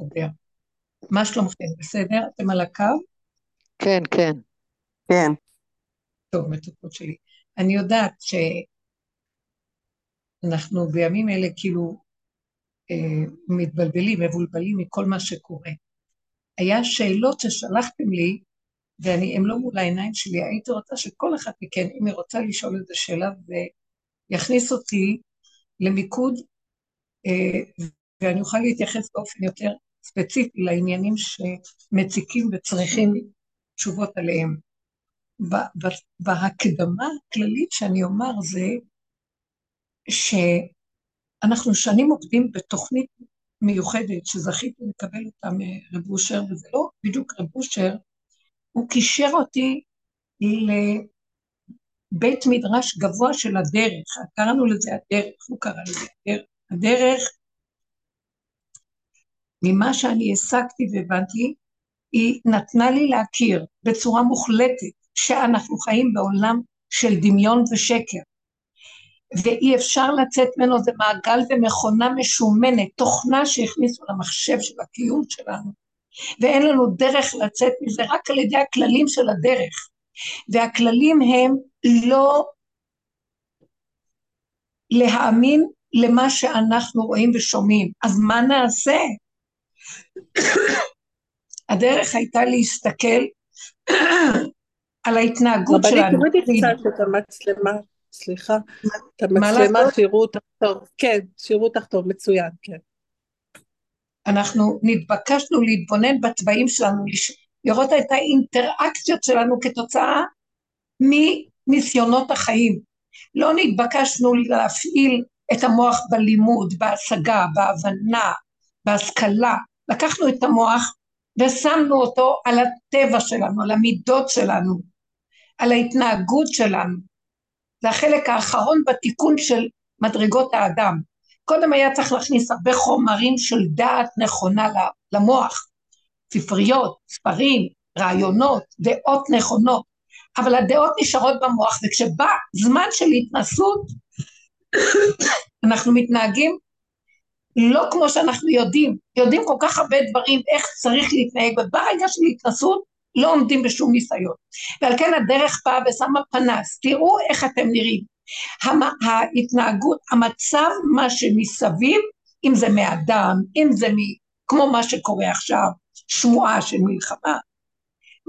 לדבר. מה שלומכם? בסדר? אתם על הקו? כן, כן. כן. טוב, מתוקות שלי. אני יודעת שאנחנו בימים אלה כאילו אה, מתבלבלים, מבולבלים מכל מה שקורה. היה שאלות ששלחתם לי, והן לא מול העיניים שלי, הייתי רוצה שכל אחד מכן, אם היא רוצה לשאול איזה שאלה, ויכניס אותי למיקוד, אה, ואני אוכל להתייחס באופן יותר ספציפי לעניינים שמציקים וצריכים תשובות עליהם. בהקדמה הכללית שאני אומר זה שאנחנו שנים עובדים בתוכנית מיוחדת שזכיתי לקבל אותה מרב אושר, וזה לא בדיוק רב אושר, הוא קישר אותי לבית מדרש גבוה של הדרך, קראנו לזה הדרך, הוא קרא לזה הדרך. הדרך, ממה שאני הסקתי והבנתי, היא נתנה לי להכיר בצורה מוחלטת שאנחנו חיים בעולם של דמיון ושקר. ואי אפשר לצאת ממנו, זה מעגל ומכונה משומנת, תוכנה שהכניסו למחשב של הקיום שלנו, ואין לנו דרך לצאת מזה רק על ידי הכללים של הדרך. והכללים הם לא להאמין למה שאנחנו רואים ושומעים. אז מה נעשה? הדרך הייתה להסתכל על ההתנהגות שלנו. רבנית, תורידי קצת את המצלמה, סליחה, את המצלמה, שיראו אותך טוב. כן, שיראו אותך טוב, מצוין, כן. אנחנו נתבקשנו להתבונן בתוואים שלנו, לראות את האינטראקציות שלנו כתוצאה מניסיונות החיים. לא נתבקשנו להפעיל את המוח בלימוד, בהשגה, בהבנה, בהשכלה. לקחנו את המוח ושמנו אותו על הטבע שלנו, על המידות שלנו, על ההתנהגות שלנו. זה החלק האחרון בתיקון של מדרגות האדם. קודם היה צריך להכניס הרבה חומרים של דעת נכונה למוח, ספריות, ספרים, רעיונות, דעות נכונות, אבל הדעות נשארות במוח, וכשבא זמן של התנסות, אנחנו מתנהגים לא כמו שאנחנו יודעים, יודעים כל כך הרבה דברים איך צריך להתנהג, וברגע של התנסות לא עומדים בשום ניסיון. ועל כן הדרך באה ושמה פנס, תראו איך אתם נראים. ההתנהגות, המצב, מה שמסביב, אם זה מאדם, אם זה מ... כמו מה שקורה עכשיו, שמועה של מלחמה,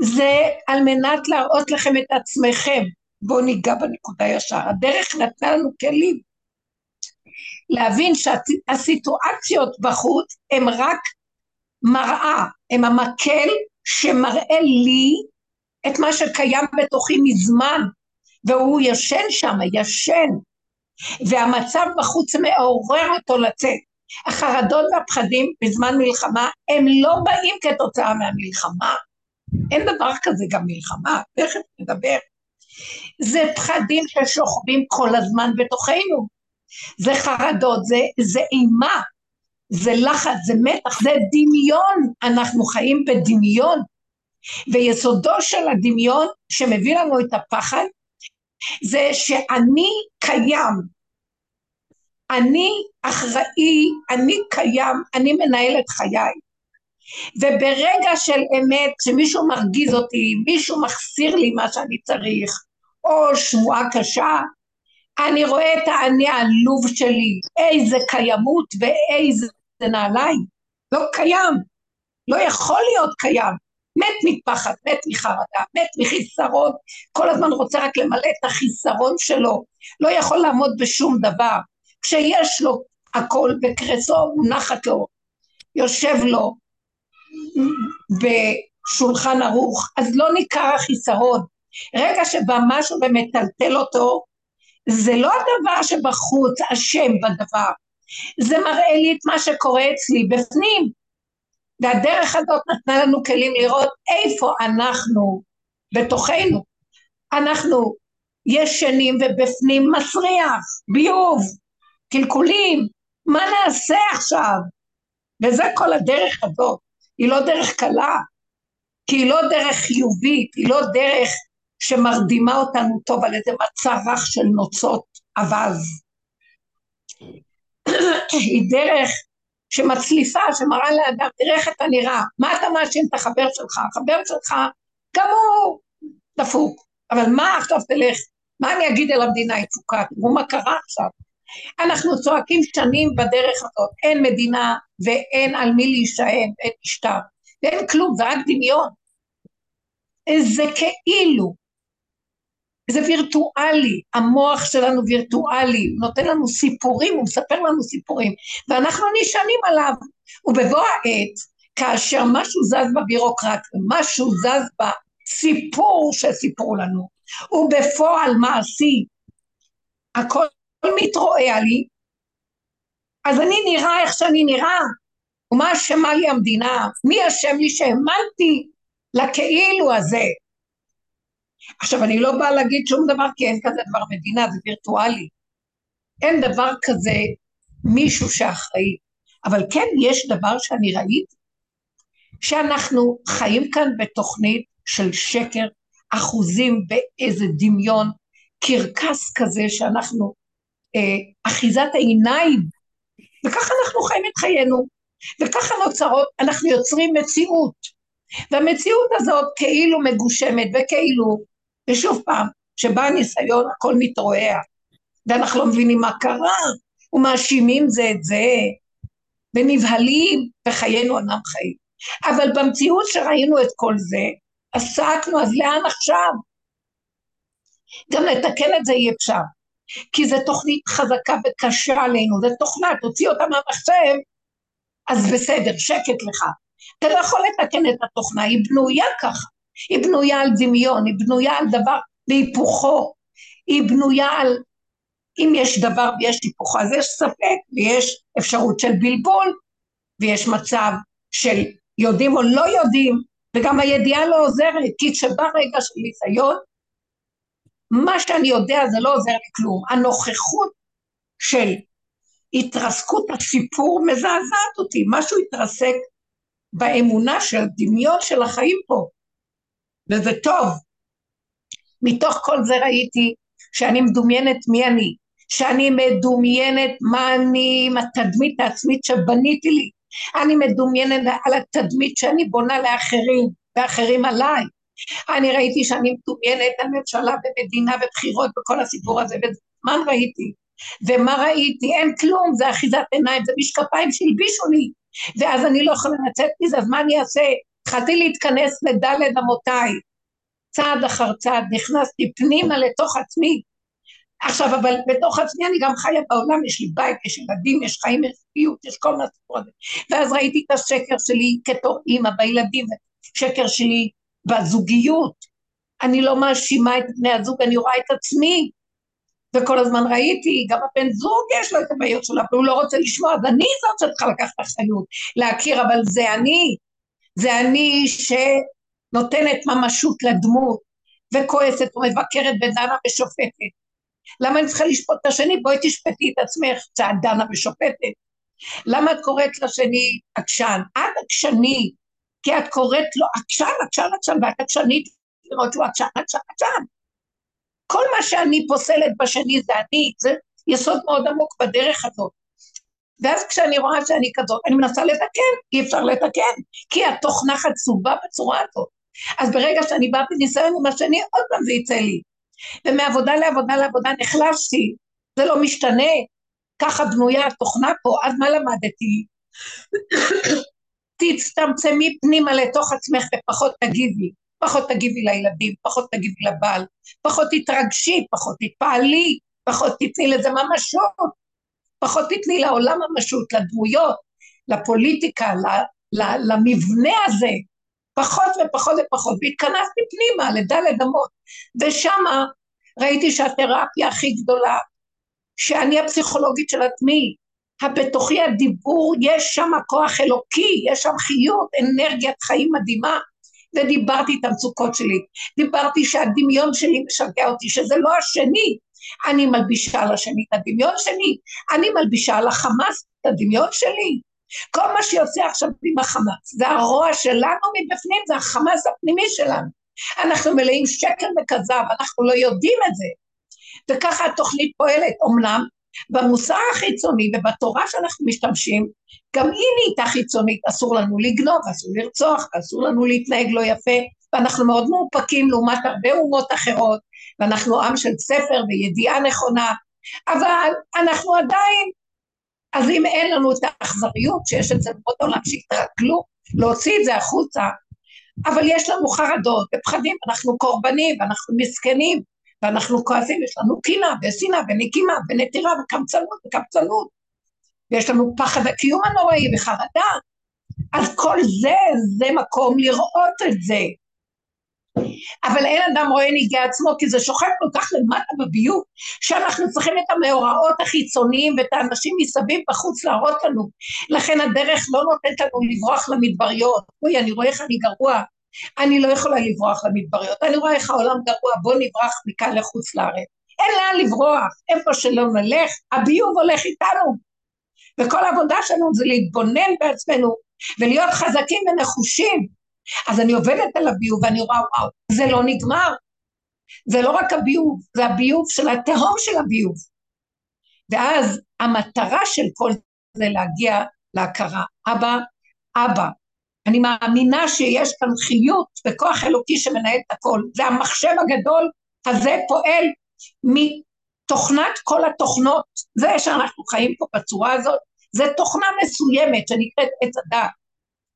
זה על מנת להראות לכם את עצמכם. בואו ניגע בנקודה ישר. הדרך נתנה לנו כלים להבין שהסיטואציות בחוץ הן רק מראה, הן המקל שמראה לי את מה שקיים בתוכי מזמן, והוא ישן שם, ישן, והמצב בחוץ מעורר אותו לצאת. החרדות והפחדים בזמן מלחמה הם לא באים כתוצאה מהמלחמה. אין דבר כזה גם מלחמה, תכף נדבר. זה פחדים ששוכבים כל הזמן בתוכנו. זה חרדות, זה, זה אימה, זה לחץ, זה מתח, זה דמיון, אנחנו חיים בדמיון. ויסודו של הדמיון שמביא לנו את הפחד, זה שאני קיים, אני אחראי, אני קיים, אני מנהל את חיי. וברגע של אמת, כשמישהו מרגיז אותי, מישהו מחסיר לי מה שאני צריך, או שמועה קשה, אני רואה את האני העלוב שלי, איזה קיימות ואיזה נעליים. לא קיים, לא יכול להיות קיים. מת מפחד, מת מחרדה, מת מחיסרון, כל הזמן רוצה רק למלא את החיסרון שלו, לא יכול לעמוד בשום דבר. כשיש לו הכל בקרסו, מונחת לו, יושב לו בשולחן ערוך, אז לא ניכר החיסרון. רגע שבא משהו ומטלטל אותו, זה לא הדבר שבחוץ אשם בדבר, זה מראה לי את מה שקורה אצלי בפנים. והדרך הזאת נתנה לנו כלים לראות איפה אנחנו בתוכנו. אנחנו ישנים ובפנים מסריח, ביוב, קלקולים, מה נעשה עכשיו? וזה כל הדרך הזאת, היא לא דרך קלה, כי היא לא דרך חיובית, היא לא דרך שמרדימה אותנו טוב על איזה מצב רך של נוצות אווז. היא דרך שמצליפה, שמראה לאדם, תראה איך אתה נראה, מה אתה מאשים את החבר שלך? החבר שלך, גם הוא דפוק, אבל מה עכשיו תלך, מה אני אגיד על המדינה היא תפוקה, תראו מה קרה עכשיו. אנחנו צועקים שנים בדרך הזאת, אין מדינה ואין על מי להישען, אין משטר, ואין כלום, זה רק דמיון. זה כאילו, זה וירטואלי, המוח שלנו וירטואלי, הוא נותן לנו סיפורים, הוא מספר לנו סיפורים, ואנחנו נשענים עליו. ובבוא העת, כאשר משהו זז בבירוקרטיה, משהו זז בסיפור שסיפרו לנו, ובפועל מעשי, הכל מתרועע לי, אז אני נראה איך שאני נראה, ומה אשמה לי המדינה? מי אשם לי שהאמנתי לכאילו הזה? עכשיו, אני לא באה להגיד שום דבר, כי אין כזה דבר מדינה, זה וירטואלי. אין דבר כזה מישהו שאחראי. אבל כן יש דבר שאני ראיתי, שאנחנו חיים כאן בתוכנית של שקר, אחוזים באיזה דמיון, קרקס כזה שאנחנו, אה, אחיזת העיניים, וככה אנחנו חיים את חיינו, וככה נוצרות, אנחנו יוצרים מציאות, והמציאות הזאת כאילו מגושמת וכאילו ושוב פעם, כשבא הניסיון הכל מתרועע, ואנחנו לא מבינים מה קרה, ומאשימים זה את זה, ונבהלים, וחיינו אינם חיים. אבל במציאות שראינו את כל זה, עסקנו, אז לאן עכשיו? גם לתקן את זה אי אפשר, כי זו תוכנית חזקה וקשה עלינו, זו תוכנה, תוציא אותה מהמחשב, אז בסדר, שקט לך. אתה לא יכול לתקן את התוכנה, היא בנויה ככה. היא בנויה על דמיון, היא בנויה על דבר והיפוכו, היא בנויה על אם יש דבר ויש היפוכו, אז יש ספק ויש אפשרות של בלבול ויש מצב של יודעים או לא יודעים, וגם הידיעה לא עוזרת, כי כשבא רגע של ניסיון, מה שאני יודע זה לא עוזר לי כלום. הנוכחות של התרסקות הסיפור מזעזעת אותי, משהו התרסק באמונה של הדמיון של החיים פה. וזה טוב. מתוך כל זה ראיתי שאני מדומיינת מי אני, שאני מדומיינת מה אני עם התדמית העצמית שבניתי לי, אני מדומיינת על התדמית שאני בונה לאחרים, ואחרים עליי. אני ראיתי שאני מדומיינת על ממשלה ומדינה ובחירות וכל הסיפור הזה, וזמן ראיתי. ומה ראיתי? אין כלום, זה אחיזת עיניים, זה משקפיים שהלבישו לי, ואז אני לא יכולה לצאת מזה, אז מה אני אעשה? התחלתי להתכנס לדלת אמותיי, צעד אחר צעד, נכנסתי פנימה לתוך עצמי. עכשיו, אבל בתוך עצמי אני גם חיה בעולם, יש לי בית, יש ילדים, יש חיים, יש חיות, יש כל מה הזה. ואז ראיתי את השקר שלי כתור אימא בילדים, שקר שלי בזוגיות. אני לא מאשימה את בני הזוג, אני רואה את עצמי. וכל הזמן ראיתי, גם הבן זוג יש לו את הבעיות שלו, אבל הוא לא רוצה לשמוע, אז אני זאת שצריכה לקחת אחריות, להכיר, אבל זה אני, זה אני שנותנת ממשות לדמות, וכועסת ומבקרת ודנה ושופטת. למה אני צריכה לשפוט את השני? בואי תשפטי את עצמך, צעד דנה ושופטת. למה את קוראת לשני עקשן? את עקשני, כי את קוראת לו עקשן, עקשן, עקשן, ואת עקשנית לראות שהוא עקשן, עקשן, עקשן. כל מה שאני פוסלת בשני זה אני, זה יסוד מאוד עמוק בדרך הזאת. ואז כשאני רואה שאני כזאת, אני מנסה לתקן, אי אפשר לתקן, כי התוכנה חצובה בצורה הזאת. אז ברגע שאני באה בניסיון עם השני, עוד פעם זה יצא לי. ומעבודה לעבודה לעבודה נחלשתי, זה לא משתנה, ככה בנויה התוכנה פה, אז מה למדתי? תצטמצמי פנימה לתוך עצמך ופחות תגיבי, פחות תגיבי לילדים, פחות תגיבי לבעל, פחות תתרגשי, פחות תתפעלי, פחות תתני לזה ממשות, פחות תתני לעולם ממשות, לדמויות, לפוליטיקה, למבנה הזה, פחות ופחות ופחות, והתכנסתי פנימה לדלת אמות, ושמה ראיתי שהתרפיה הכי גדולה, שאני הפסיכולוגית של עצמי, הבתוכי הדיבור, יש שם כוח אלוקי, יש שם חיות, אנרגיית חיים מדהימה, ודיברתי את המצוקות שלי, דיברתי שהדמיון שלי משגע אותי, שזה לא השני, אני מלבישה על השני את הדמיון שלי, אני מלבישה על החמאס את הדמיון שלי, כל מה שיוצא עכשיו עם החמאס, זה הרוע שלנו מבפנים, זה החמאס הפנימי שלנו. אנחנו מלאים שקר וכזב, אנחנו לא יודעים את זה. וככה התוכנית פועלת. אמנם במוסר החיצוני ובתורה שאנחנו משתמשים, גם היא נהייתה חיצונית, אסור לנו לגנוב, אסור לרצוח, אסור לנו להתנהג לא יפה, ואנחנו מאוד מאופקים לעומת הרבה אומות אחרות, ואנחנו עם של ספר וידיעה נכונה, אבל אנחנו עדיין, אז אם אין לנו את האכזריות שיש אצל אומות העולם שהתרגלו להוציא את זה החוצה, אבל יש לנו חרדות ופחדים, אנחנו קורבנים ואנחנו מסכנים ואנחנו כועסים, יש לנו קינה ושנאה ונקימה ונטירה וקמצנות וקמצנות ויש לנו פחד הקיום הנוראי וחרדה אז כל זה, זה מקום לראות את זה אבל אין אדם רואה נהיגי עצמו כי זה שוכב כל כך למטה בביוב שאנחנו צריכים את המאורעות החיצוניים ואת האנשים מסביב בחוץ להראות לנו. לכן הדרך לא נותנת לנו לברוח למדבריות. אוי אני רואה איך אני גרוע. אני לא יכולה לברוח למדבריות. אני רואה איך העולם גרוע בוא נברח מכאן לחוץ לארץ. אין לאן לברוח. איפה שלא נלך הביוב הולך איתנו. וכל העבודה שלנו זה להתבונן בעצמנו ולהיות חזקים ונחושים אז אני עובדת על הביוב ואני רואה, וואו, זה לא נגמר. זה לא רק הביוב, זה הביוב של התהום של הביוב. ואז המטרה של כל זה להגיע להכרה. אבא, אבא, אני מאמינה שיש כאן חיות וכוח אלוקי שמנהל את הכל. זה המחשב הגדול הזה פועל מתוכנת כל התוכנות. זה שאנחנו חיים פה בצורה הזאת, זה תוכנה מסוימת שנקראת עץ הדת.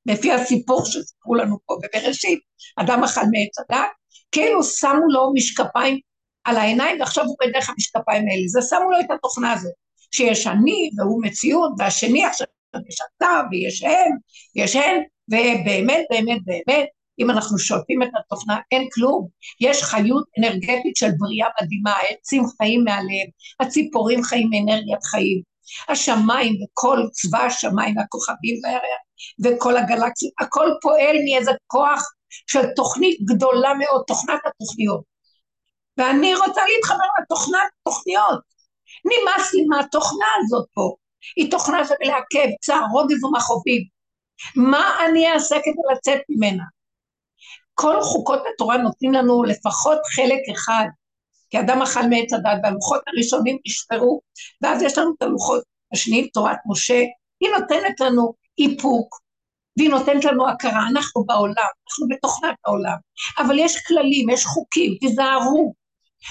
לפי הסיפור שסיפרו לנו פה בבראשית, אדם אכל מעץ הדת, כאילו שמו לו משקפיים על העיניים ועכשיו הוא רואה דרך המשקפיים האלה, זה שמו לו את התוכנה הזאת, שיש אני והוא מציאות והשני עכשיו יש אתה ויש הם, יש הן, ובאמת באמת באמת אם אנחנו שולטים את התוכנה אין כלום, יש חיות אנרגטית של בריאה מדהימה, העצים חיים מעליהם, הציפורים חיים מאנרגיית חיים, השמיים וכל צבא השמיים והכוכבים והירח וכל הגלקסיות, הכל פועל מאיזה כוח של תוכנית גדולה מאוד, תוכנת התוכניות. ואני רוצה להתחבר לתוכנת תוכניות. נמאס לי מהתוכנה הזאת פה. היא תוכנה של לעכב, צער, רוגז ומכאובים. מה אני אעשה כדי לצאת ממנה? כל חוקות התורה נותנים לנו לפחות חלק אחד, כי אדם אכל מעץ הדת והלוחות הראשונים נשברו, ואז יש לנו את הלוחות השניים, תורת משה, היא נותנת לנו איפוק, והיא נותנת לנו הכרה, אנחנו בעולם, אנחנו בתוכנת העולם, אבל יש כללים, יש חוקים, תיזהרו,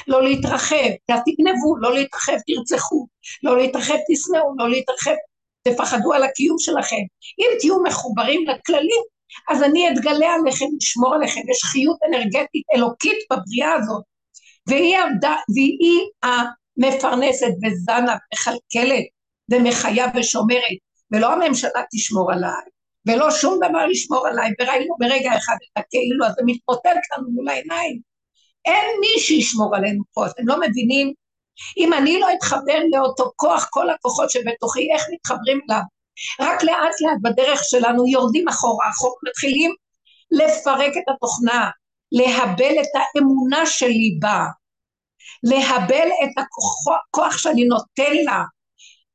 לא להתרחב, תגנבו, לא להתרחב, תרצחו, לא להתרחב, תשנאו, לא להתרחב, תפחדו על הקיום שלכם. אם תהיו מחוברים לכללים, אז אני אתגלה עליכם, לשמור עליכם, יש חיות אנרגטית אלוקית בבריאה הזאת, והיא, עבדה, והיא המפרנסת וזנה ומכלכלת ומחיה ושומרת, ולא הממשלה תשמור עליי, ולא שום דבר ישמור עליי, וראינו ברגע אחד את הכאילו, אז זה מתמוטט לנו מול העיניים. אין מי שישמור עלינו פה, אתם לא מבינים? אם אני לא אתחבר לאותו כוח, כל הכוחות שבתוכי, איך מתחברים אליו? רק לאט לאט בדרך שלנו יורדים אחורה, אחורה מתחילים לפרק את התוכנה, להבל את האמונה שלי בה, להבל את הכוח שאני נותן לה,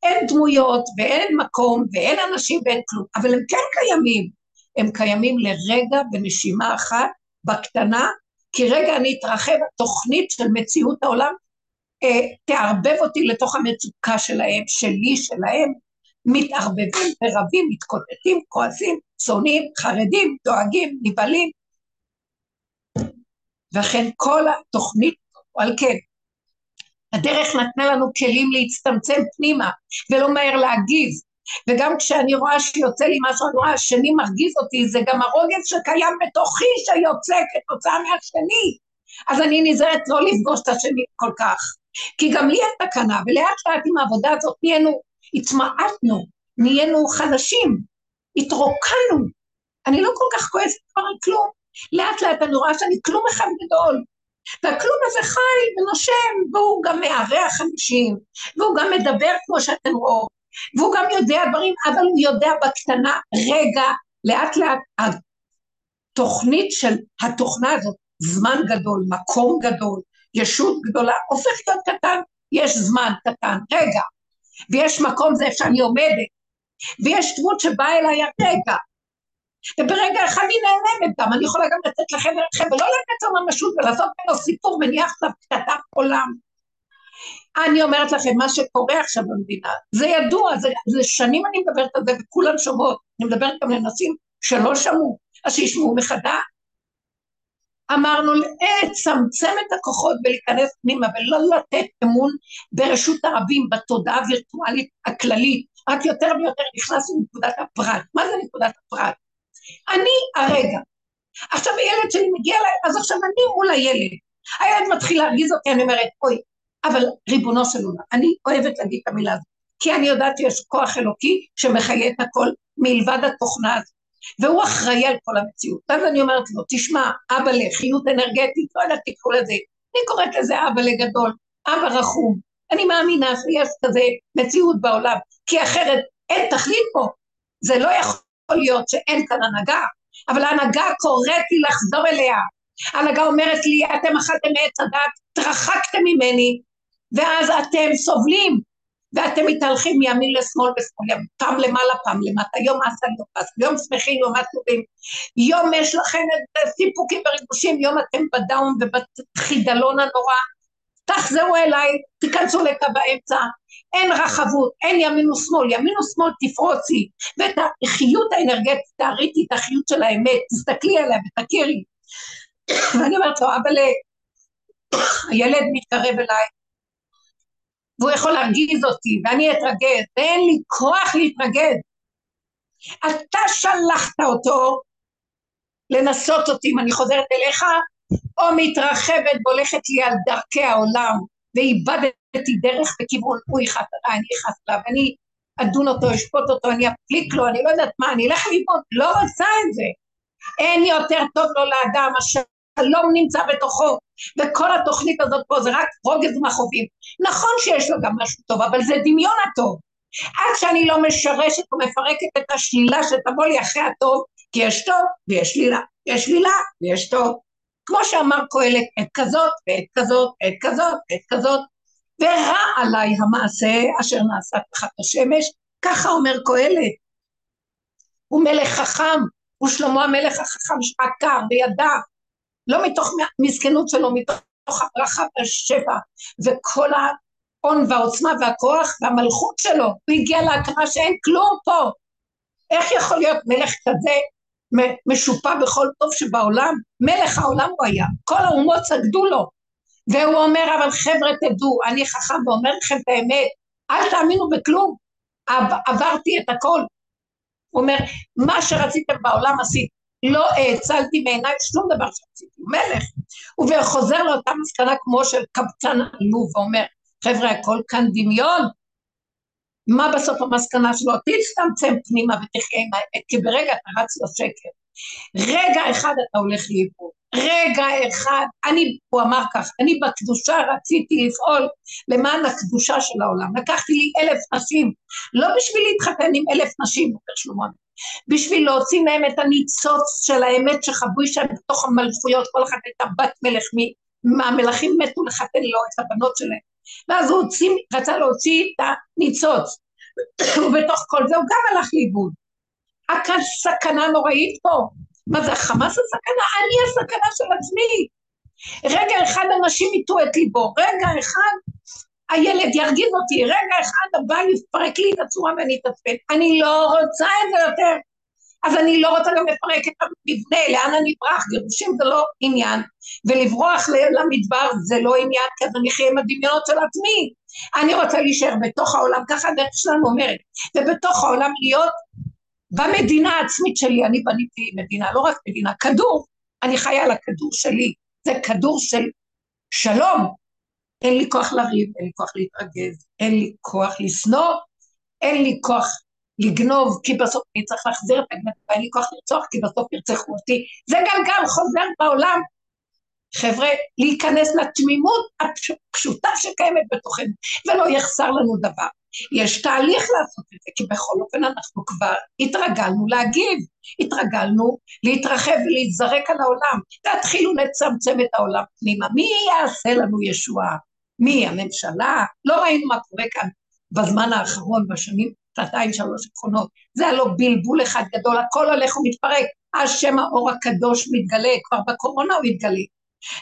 אין דמויות ואין מקום ואין אנשים ואין כלום, אבל הם כן קיימים. הם קיימים לרגע בנשימה אחת, בקטנה, כי רגע אני אתרחב, התוכנית של מציאות העולם אה, תערבב אותי לתוך המצוקה שלהם, שלי, שלהם, מתערבבים ורבים, מתקוטטים, כועסים, שונאים, חרדים, דואגים, נבהלים. ואכן כל התוכנית, על כן, הדרך נתנה לנו כלים להצטמצם פנימה ולא מהר להגיב. וגם כשאני רואה שיוצא לי משהו, אני רואה השני מרגיז אותי, זה גם הרוגז שקיים בתוכי שיוצא כתוצאה מהשני. אז אני נזהרת לא לפגוש את השני כל כך. כי גם לי אין תקנה, ולאט לאט עם העבודה הזאת נהיינו, התמעטנו, נהיינו חלשים, התרוקנו. אני לא כל כך כועסת כבר על כלום. לאט לאט אני רואה שאני כלום אחד גדול. והכלום הזה חי ונושם, והוא גם מארח אנשים, והוא גם מדבר כמו שאתם רואים, והוא גם יודע דברים, אבל הוא יודע בקטנה, רגע, לאט לאט, התוכנית של התוכנה הזאת, זמן גדול, מקום גדול, ישות גדולה, הופך להיות קטן, יש זמן קטן, רגע, ויש מקום זה איפה שאני עומדת, ויש דמות שבאה אליי הרגע, וברגע אחד היא נעלמת גם, אני יכולה גם לצאת לחדר אחר ולא לצאת ממשות ולעשות ממנו סיפור ונהיה עכשיו קטטת עולם. אני אומרת לכם, מה שקורה עכשיו במדינה, זה ידוע, זה, זה שנים אני מדברת על זה וכולם שומעות, אני מדברת גם לנשים שלא שמעו, אז שישמעו מחדש. אמרנו לצמצם את הכוחות ולהיכנס פנימה ולא לתת אמון ברשות הרבים, בתודעה הווירטואלית הכללית, רק יותר ויותר נכנס לנקודת הפרט. מה זה נקודת הפרט? אני הרגע. עכשיו הילד שלי מגיע אליי, אז עכשיו אני מול הילד. הילד מתחיל להרגיז אותי, אני אומרת, אוי, אבל ריבונו של עולם, אני אוהבת להגיד את המילה הזאת, כי אני יודעת שיש כוח אלוקי שמחיה את הכל מלבד התוכנה הזאת. והוא אחראי על כל המציאות. ואז אני אומרת לו, תשמע, אבא לחיות אנרגטית, לא יודעת, תקראו לזה, אני קוראת לזה אבא לגדול, אבא רחום. אני מאמינה שיש כזה מציאות בעולם, כי אחרת אין תכלית פה. זה לא יכול להיות שאין כאן הנהגה, אבל ההנהגה קוראת לי לחזור אליה. ההנהגה אומרת לי, אתם אכלתם מעץ הדת, התרחקתם ממני, ואז אתם סובלים, ואתם מתהלכים מימין לשמאל ושמאל, פעם למעלה, פעם למטה, יום עשה יום עשה, יום שמחים, יום עצובים, יום יש לכם סיפוקים וריגושים, יום אתם בדאון ובחידלון הנורא, תחזרו אליי, תיכנסו לקו האמצע, אין רחבות, אין ימין ושמאל, ימין ושמאל תפרוצי, ואת החיות האנרגטית, תעריתי את החיות של האמת, תסתכלי עליה ותכירי. ואני אומרת לו, אבל הילד מתקרב אליי, והוא יכול להרגיז אותי, ואני אתרגז, ואין לי כוח להתרגז. אתה שלחת אותו לנסות אותי, אם אני חוזרת אליך, או מתרחבת והולכת לי על דרכי העולם, ואיבדתי דרך בכיוון, הוא יכעס עליי, אני אכעס עליו, אני אדון אותו, אשפוט אותו, אני אפליק לו, אני לא יודעת מה, אני אלך ללמוד, לא רוצה את זה. אין יותר טוב לו לאדם, השלום נמצא בתוכו, וכל התוכנית הזאת פה זה רק רוגז ומכאובים. נכון שיש לו גם משהו טוב, אבל זה דמיון הטוב. עד שאני לא משרשת ומפרקת את השלילה שתבוא לי אחרי הטוב, כי יש טוב ויש שלילה, יש שלילה ויש טוב. כמו שאמר קהלת, עת כזאת ועת כזאת, עת כזאת, עת כזאת, ורע עליי המעשה אשר נעשה תחת השמש, ככה אומר קהלת. הוא מלך חכם, הוא שלמה המלך החכם שעקר וידע, לא מתוך מסכנות שלו, מתוך הברכה והשפע, וכל ההון והעוצמה והכוח והמלכות שלו, הוא הגיע להכרה שאין כלום פה. איך יכול להיות מלך כזה משופע בכל טוב שבעולם, מלך העולם הוא היה, כל האומות סגדו לו, והוא אומר, אבל חבר'ה תדעו, אני חכם ואומר לכם את האמת, אל תאמינו בכלום, עברתי את הכל. הוא אומר, מה שרציתם בעולם עשיתי, לא האצלתי מעיניי שום דבר שעשיתי, הוא מלך. וחוזר לאותה מסקנה כמו של קבצן עלוב, ואומר, חבר'ה, הכל כאן דמיון, מה בסוף המסקנה שלו? תצטמצם פנימה ותחיה עם האמת, כי ברגע אתה רץ לשקר. רגע אחד אתה הולך לאיבוד. רגע אחד, אני, הוא אמר כך, אני בקדושה רציתי לפעול למען הקדושה של העולם. לקחתי לי אלף נשים, לא בשביל להתחתן עם אלף נשים, אומר שלמה, בשביל להוציא מהם את הניצוץ של האמת שחבוי שם בתוך המלכויות, כל אחת הייתה בת מלך, מהמלכים מתו לחתן לו את הבנות שלהם. ואז הוא הוציא, רצה להוציא את הניצוץ, ובתוך כל זה הוא גם הלך לאיבוד. הכאן סכנה נוראית פה. מה זה החמאס הסכנה? אני הסכנה של עצמי. רגע אחד אנשים יטו את ליבו, רגע אחד הילד ירגיז אותי, רגע אחד הבא יפרק לי את הצורה ואני אתעצבן. אני לא רוצה את זה יותר. אז אני לא רוצה גם לפרק את המבנה, לאן אני אברח, גירושים זה לא עניין, ולברוח למדבר זה לא עניין, כי אז אני אחיה עם הדמיונות של עצמי. אני רוצה להישאר בתוך העולם, ככה הדרך שלנו אומרת, ובתוך העולם להיות במדינה העצמית שלי, אני בניתי מדינה, לא רק מדינה, כדור, אני חיה על הכדור שלי, זה כדור של שלום. אין לי כוח לריב, אין לי כוח להתרגז, אין לי כוח לשנוא, אין לי כוח לגנוב, כי בסוף אני צריך להחזיר את הגנב, ואין לי כוח לרצוח, כי בסוף ירצחו אותי. זה גלגל חוזר בעולם. חבר'ה, להיכנס לתמימות הפשוטה שקיימת בתוכנו, ולא יחסר לנו דבר. יש תהליך לעשות את זה, כי בכל אופן אנחנו כבר התרגלנו להגיב, התרגלנו להתרחב ולהתזרק על העולם. תתחילו לצמצם את העולם פנימה. מי יעשה לנו ישועה? מי? הממשלה? לא ראינו מה קורה כאן בזמן האחרון, בשנים שנתיים שלוש האחרונות, זה הלא בלבול אחד גדול, הכל הולך ומתפרק, השם האור הקדוש מתגלה, כבר בקורונה הוא התגלה,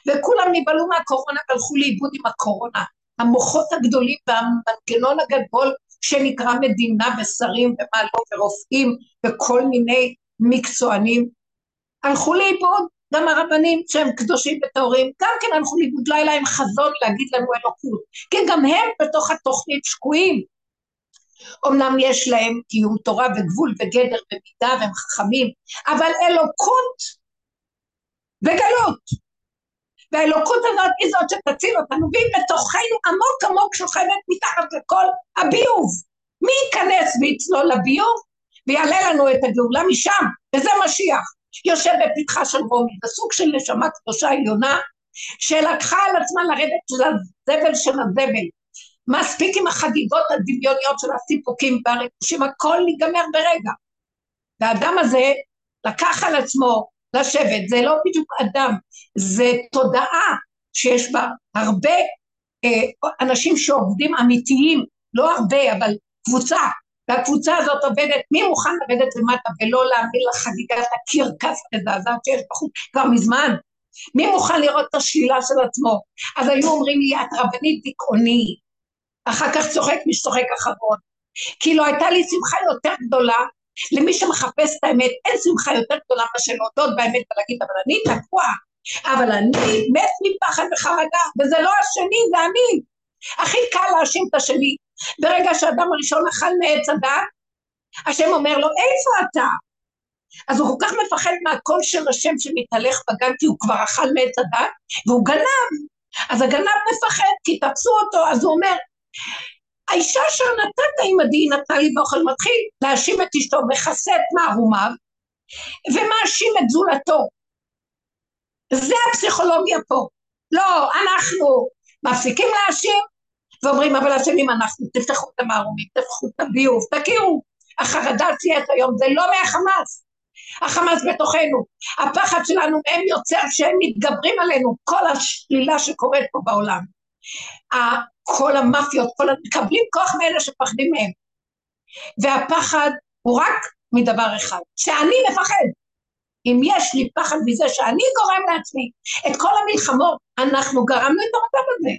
וכולם נבהלו מהקורונה והלכו לאיבוד עם הקורונה, המוחות הגדולים והמנגנון הגדול שנקרא מדינה ושרים ומה לא ורופאים וכל מיני מקצוענים הלכו לאיבוד. גם הרבנים שהם קדושים וטהורים גם כן הלכו לאיבוד לא היה להם חזון להגיד לנו אלוקות. כי גם הם בתוך התוכנית שקועים אמנם יש להם קיום תורה וגבול וגדר ומידה והם חכמים אבל אלוקות בגלות והאלוקות הזאת היא זאת שתציל אותנו, והיא בתוכנו עמוק עמוק שוכבת מתחת לכל הביוב. מי ייכנס ויצלול לביוב ויעלה לנו את הגאולה משם, וזה משיח. יושב בפתחה של רומי, זה סוג של נשמה קדושה עליונה, שלקחה על עצמה לרדת של הזבל של הזבל. מספיק עם החגיגות הדמיוניות של הסיפוקים והריגושים, הכל ייגמר ברגע. והאדם הזה לקח על עצמו לשבת, זה לא בדיוק אדם, זה תודעה שיש בה הרבה אה, אנשים שעובדים אמיתיים, לא הרבה, אבל קבוצה, והקבוצה הזאת עובדת, מי מוכן לרדת למטה ולא להאמין לחגיגת הקרקס המזעזעת שיש בחוץ כבר מזמן? מי מוכן לראות את השלילה של עצמו? אז היו אומרים לי, את רבנית דיכאוני, אחר כך צוחק מי שצוחק אחרון. כאילו הייתה לי שמחה יותר גדולה למי שמחפש את האמת, אין שמחה יותר גדולה מאשר להודות באמת ולהגיד, אבל אני תקוע, אבל אני מת מפחד וחרדה, וזה לא השני, זה אני. הכי קל להאשים את השני. ברגע שהאדם הראשון אכל מעץ הדת, השם אומר לו, איפה אתה? אז הוא כל כך מפחד מהקול של השם שמתהלך בגן, כי הוא כבר אכל מעץ הדת, והוא גנב. אז הגנב מפחד, כי תפסו אותו, אז הוא אומר, האישה אשר נתת עמדי נתנה לי באוכל מתחיל להאשים את אשתו, מכסה את מערומיו ומאשים את זולתו. זה הפסיכולוגיה פה. לא, אנחנו מפסיקים להאשים ואומרים אבל אשמים אנחנו, תפתחו את המערומים, תפתחו את הביוב, תכירו, החרדה ציינת היום זה לא מהחמאס, החמאס בתוכנו, הפחד שלנו מהם יוצר שהם מתגברים עלינו, כל השלילה שקורית פה בעולם. כל המאפיות, כל מקבלים כוח מאלה שפחדים מהם. והפחד הוא רק מדבר אחד, שאני מפחד. אם יש לי פחד מזה שאני גורם לעצמי את כל המלחמות, אנחנו גרמנו את המצב הזה.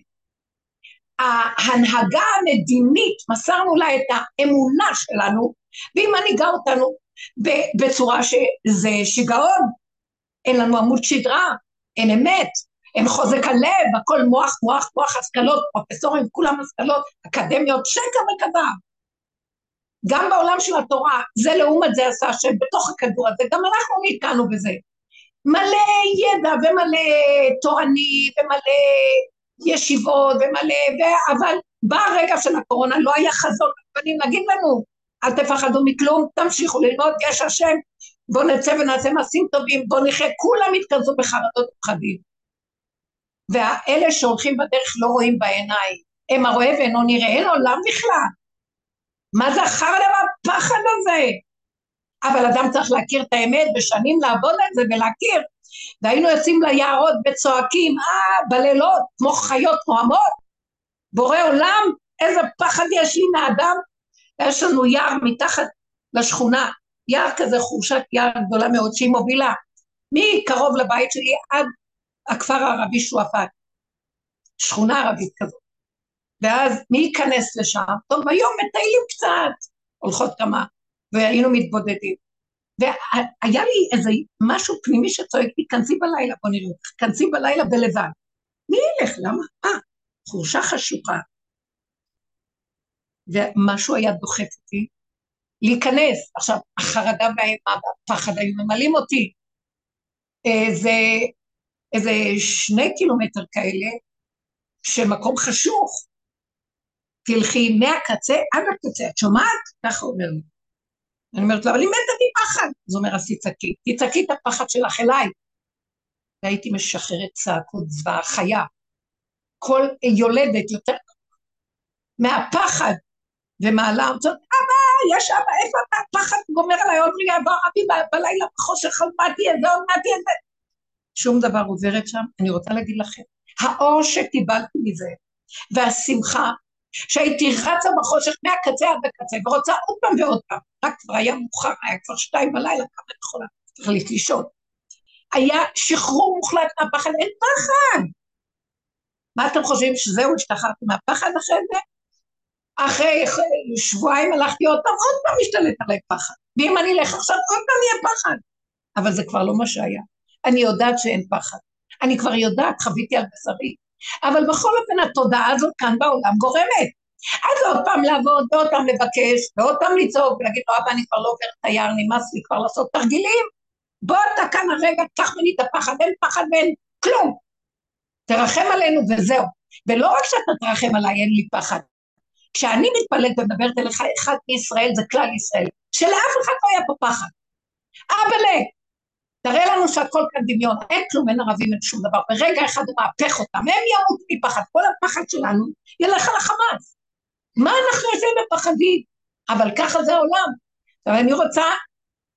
ההנהגה המדינית, מסרנו לה את האמונה שלנו, והיא מנהיגה אותנו בצורה שזה שיגעון. אין לנו עמוד שדרה, אין אמת, אין חוזק הלב, הכל מוח, מוח, מוח, השכלות, פרופסורים, כולם השכלות, אקדמיות, שקר וכזב. גם בעולם של התורה, זה לעומת זה עשה השם בתוך הכדור הזה, גם אנחנו נתקענו בזה. מלא ידע ומלא תורני ומלא ישיבות ומלא, ו... אבל בא הרגע של הקורונה, לא היה חזון, רבנים להגיד לנו, אל תפחדו מכלום, תמשיכו ללמוד, יש השם, בואו נצא ונעשה מעשים טובים, בואו נחיה, כולם יתכנסו בחרדות ופחדים. והאלה שהולכים בדרך לא רואים בעיניים, הם הרואה ואינו נראה, אין עולם בכלל. מה זה החרא הפחד הזה? אבל אדם צריך להכיר את האמת ושנים לעבוד על זה ולהכיר. והיינו יוצאים ליערות וצועקים, אה, בלילות, כמו חיות נועמות. בורא עולם, איזה פחד יש לי מהאדם. יש לנו יער מתחת לשכונה, יער כזה, חורשת יער גדולה מאוד שהיא מובילה. מקרוב לבית שלי עד הכפר הערבי שועפאט, שכונה ערבית כזאת. ואז מי ייכנס לשם? טוב, היום מטיילים קצת, הולכות כמה, והיינו מתבודדים. והיה לי איזה משהו פנימי שצועק לי, כנסי בלילה, בוא נראה אותך, כנסי בלילה בלבד. מי ילך? למה? אה, חורשה חשוכה. ומשהו היה דוחף אותי להיכנס. עכשיו, החרדה והאימה והפחד היו ממלאים אותי. אה, זה איזה שני קילומטר כאלה, שמקום חשוך. תלכי מהקצה עד הקצה, את שומעת? ככה אומר לי. אני אומרת לו, אבל היא מתה מפחד. אז הוא אומר, אז תצעקי, תצעקי את הפחד שלך אליי. והייתי משחררת צעקות זוועה חיה. כל יולדת יותר מהפחד, ומעלה אומרת, אבא, יש אבא, איפה אתה? פחד גומר עליי עוד רגע, בוא רבי בלילה בחושך, עוד מעט תהיה זה, עוד מעט תהיה זה. שום דבר עוברת שם, אני רוצה להגיד לכם, האור שקיבלתי מזה, והשמחה, שהייתי רצה בחושך מהקצה עד הקצה, ורוצה עוד פעם ועוד פעם, רק כבר היה מאוחר, היה כבר שתיים בלילה, כמה אני יכולה, צריך לישון. היה שחרור מוחלט מהפחד, אין פחד. מה אתם חושבים שזהו, השתחררתי מהפחד אחרי זה? אחרי שבועיים הלכתי עוד פעם, עוד פעם משתלט עליי פחד. ואם אני אלך עכשיו, עוד פעם יהיה פחד. אבל זה כבר לא מה שהיה. אני יודעת שאין פחד. אני כבר יודעת, חוויתי על בשרי. אבל בכל אופן התודעה הזאת כאן בעולם גורמת. אז עוד פעם לעבוד, ועוד פעם לבקש, ועוד פעם לצעוק, ולהגיד לו, אבא, אני כבר לא עובר תייר, נמאס לי כבר לעשות תרגילים. בוא אתה כאן הרגע, קח ממני את הפחד, אין פחד ואין כלום. תרחם עלינו וזהו. ולא רק שאתה תרחם עליי, אין לי פחד. כשאני מתפלאת ומדברת אליך, אחד מישראל זה כלל ישראל, שלאף אחד לא היה פה פחד. אבאלה, תראה לנו שהכל כאן דמיון, אין כלום, אין ערבים, אין שום דבר. ברגע אחד הוא מהפך אותם, הם ימותו מפחד, כל הפחד שלנו ילך על החמאס. מה אנחנו יושבים בפחדים? אבל ככה זה העולם. עכשיו אני רוצה,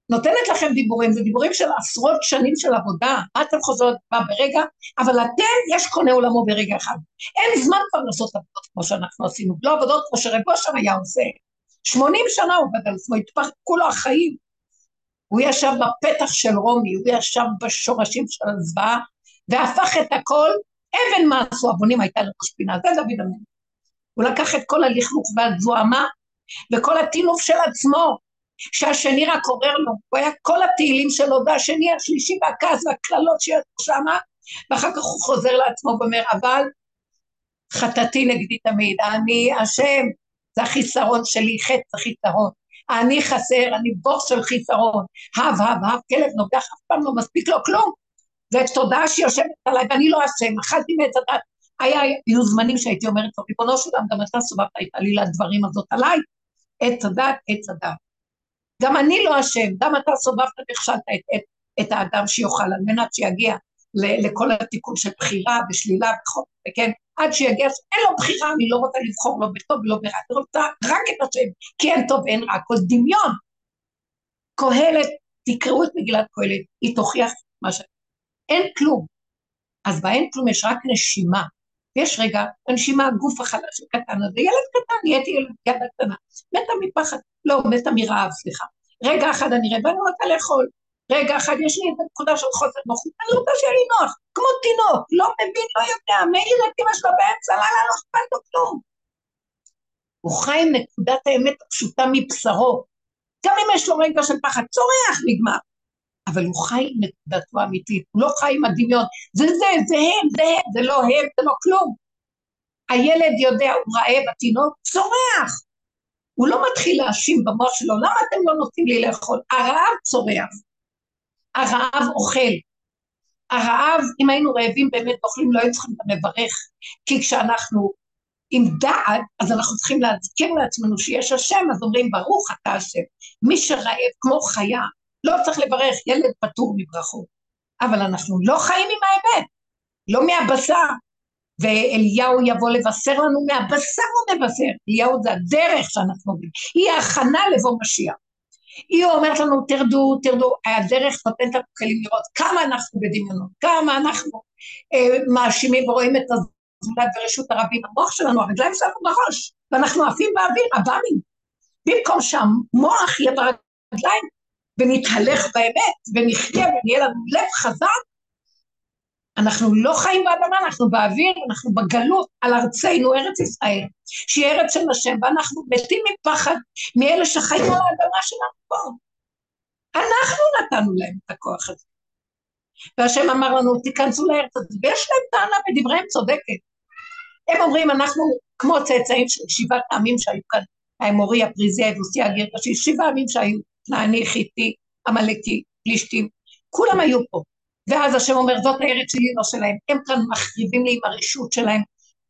נותנת לכם דיבורים, זה דיבורים של עשרות שנים של עבודה, מה אתם חוזרות בה ברגע, אבל אתם, יש קונה עולמו ברגע אחד. אין זמן כבר לעשות עבודות כמו שאנחנו עשינו, לא עבודות כמו שרב אושר היה עושה. שמונים שנה הוא עובד על עצמו, התפרקו לו החיים. הוא ישב בפתח של רומי, הוא ישב בשורשים של הזוועה, והפך את הכל, אבן מעשו אבונים הייתה לראש פינה, זה דוד המלך. הוא לקח את כל הלכלוך והזוהמה, וכל הטינוף של עצמו, שהשני רק עורר לו, הוא היה כל התהילים שלו, והשני השלישי והכעס והקללות שיש שמה, ואחר כך הוא חוזר לעצמו ואומר, אבל חטאתי נגדי תמיד, אני אשם, זה החיסרון שלי, חטא זה חיסרון. אני חסר, אני בור של חיסרון, הב, הב, הב, כלב נוגח, אף פעם לא מספיק לו כלום. זה תודעה שיושבת עליי, ואני לא אשם, אכלתי מעץ הדת. היה, היו זמנים שהייתי אומרת לו, ריבונו של עולם, גם אתה סובבת את עלילת דברים הזאת עליי, עץ הדת, עץ הדת. גם אני לא אשם, גם אתה סובבת והכשלת את, את, את האדם שיאכל, על מנת שיגיע לכל התיקון של בחירה ושלילה וכן, עד שיגיע, אין לו בחירה, אני לא רוצה לבחור לא בטוב ולא ברע, אני רוצה רק את השם, כי אין טוב ואין רע, כל דמיון. קהלת, תקראו את מגילת קהלת, היא תוכיח מה ש... אין כלום. אז באין כלום יש רק נשימה. ויש רגע, הנשימה, הגוף החלש הקטן הזה, ילד קטן, נהייתי ילד ידה קטנה, מתה מפחד, לא, מתה מרעב, סליחה. רגע אחד אני רעבה, אני רוצה לאכול. רגע אחד יש לי את הנקודה של חוסר נוחות, אני רוצה שיהיה לי נוח, כמו תינוק, לא מבין, לא יודע, מעיר את אמא שלו באמצע לילה, לא אכפת לו כלום. הוא חי עם נקודת האמת הפשוטה מבשרו. גם אם יש לו רגע של פחד, צורח, נגמר. אבל הוא חי עם נקודתו האמיתית, הוא לא חי עם הדמיון, זה זה, זה הם, זה הם, זה לא הם, זה לא כלום. הילד יודע, הוא רעב, התינוק צורח. הוא לא מתחיל להאשים במוח שלו, למה אתם לא נותנים לי לאכול? הרעב צורח. הרעב אוכל. הרעב, אם היינו רעבים באמת אוכלים, לא היינו צריכים את המברך, כי כשאנחנו עם דעת, אז אנחנו צריכים להזכיר לעצמנו שיש השם, אז אומרים ברוך אתה השם. מי שרעב כמו חיה, לא צריך לברך, ילד פטור מברכות. אבל אנחנו לא חיים עם האמת, לא מהבשר. ואליהו יבוא לבשר לנו מהבשר הוא מבשר, אליהו זה הדרך שאנחנו עובדים, היא ההכנה לבוא משיח. היא אומרת לנו, תרדו, תרדו, הדרך נותנת לנו כלים לראות כמה אנחנו בדמיונות, כמה אנחנו אה, מאשימים ורואים את הזולת ורשות הרבים, המוח שלנו, הרגליים שלנו בראש, ואנחנו עפים באוויר, עב"מים. במקום שהמוח יהיה ברגליים ונתהלך באמת, ונחיה ונהיה לנו לב חזק, אנחנו לא חיים באדמה, אנחנו באוויר, אנחנו בגלות על ארצנו, ארץ ישראל, שהיא ארץ של השם, ואנחנו מתים מפחד מאלה שחיים על האדמה שלנו פה. אנחנו נתנו להם את הכוח הזה. והשם אמר לנו, תיכנסו לארץ הזאת, ויש להם טענה בדבריהם צודקת. הם אומרים, אנחנו כמו צאצאים של שבעת העמים שהיו כאן, האמורי, הפריזי, היבוסי, הגרשי, שבעה עמים שהיו, כנעני, חיטי, עמלקי, פלישתים, כולם היו פה. ואז השם אומר, זאת הארץ שלי, לא שלהם. הם כאן מחריבים לי עם הרשות שלהם.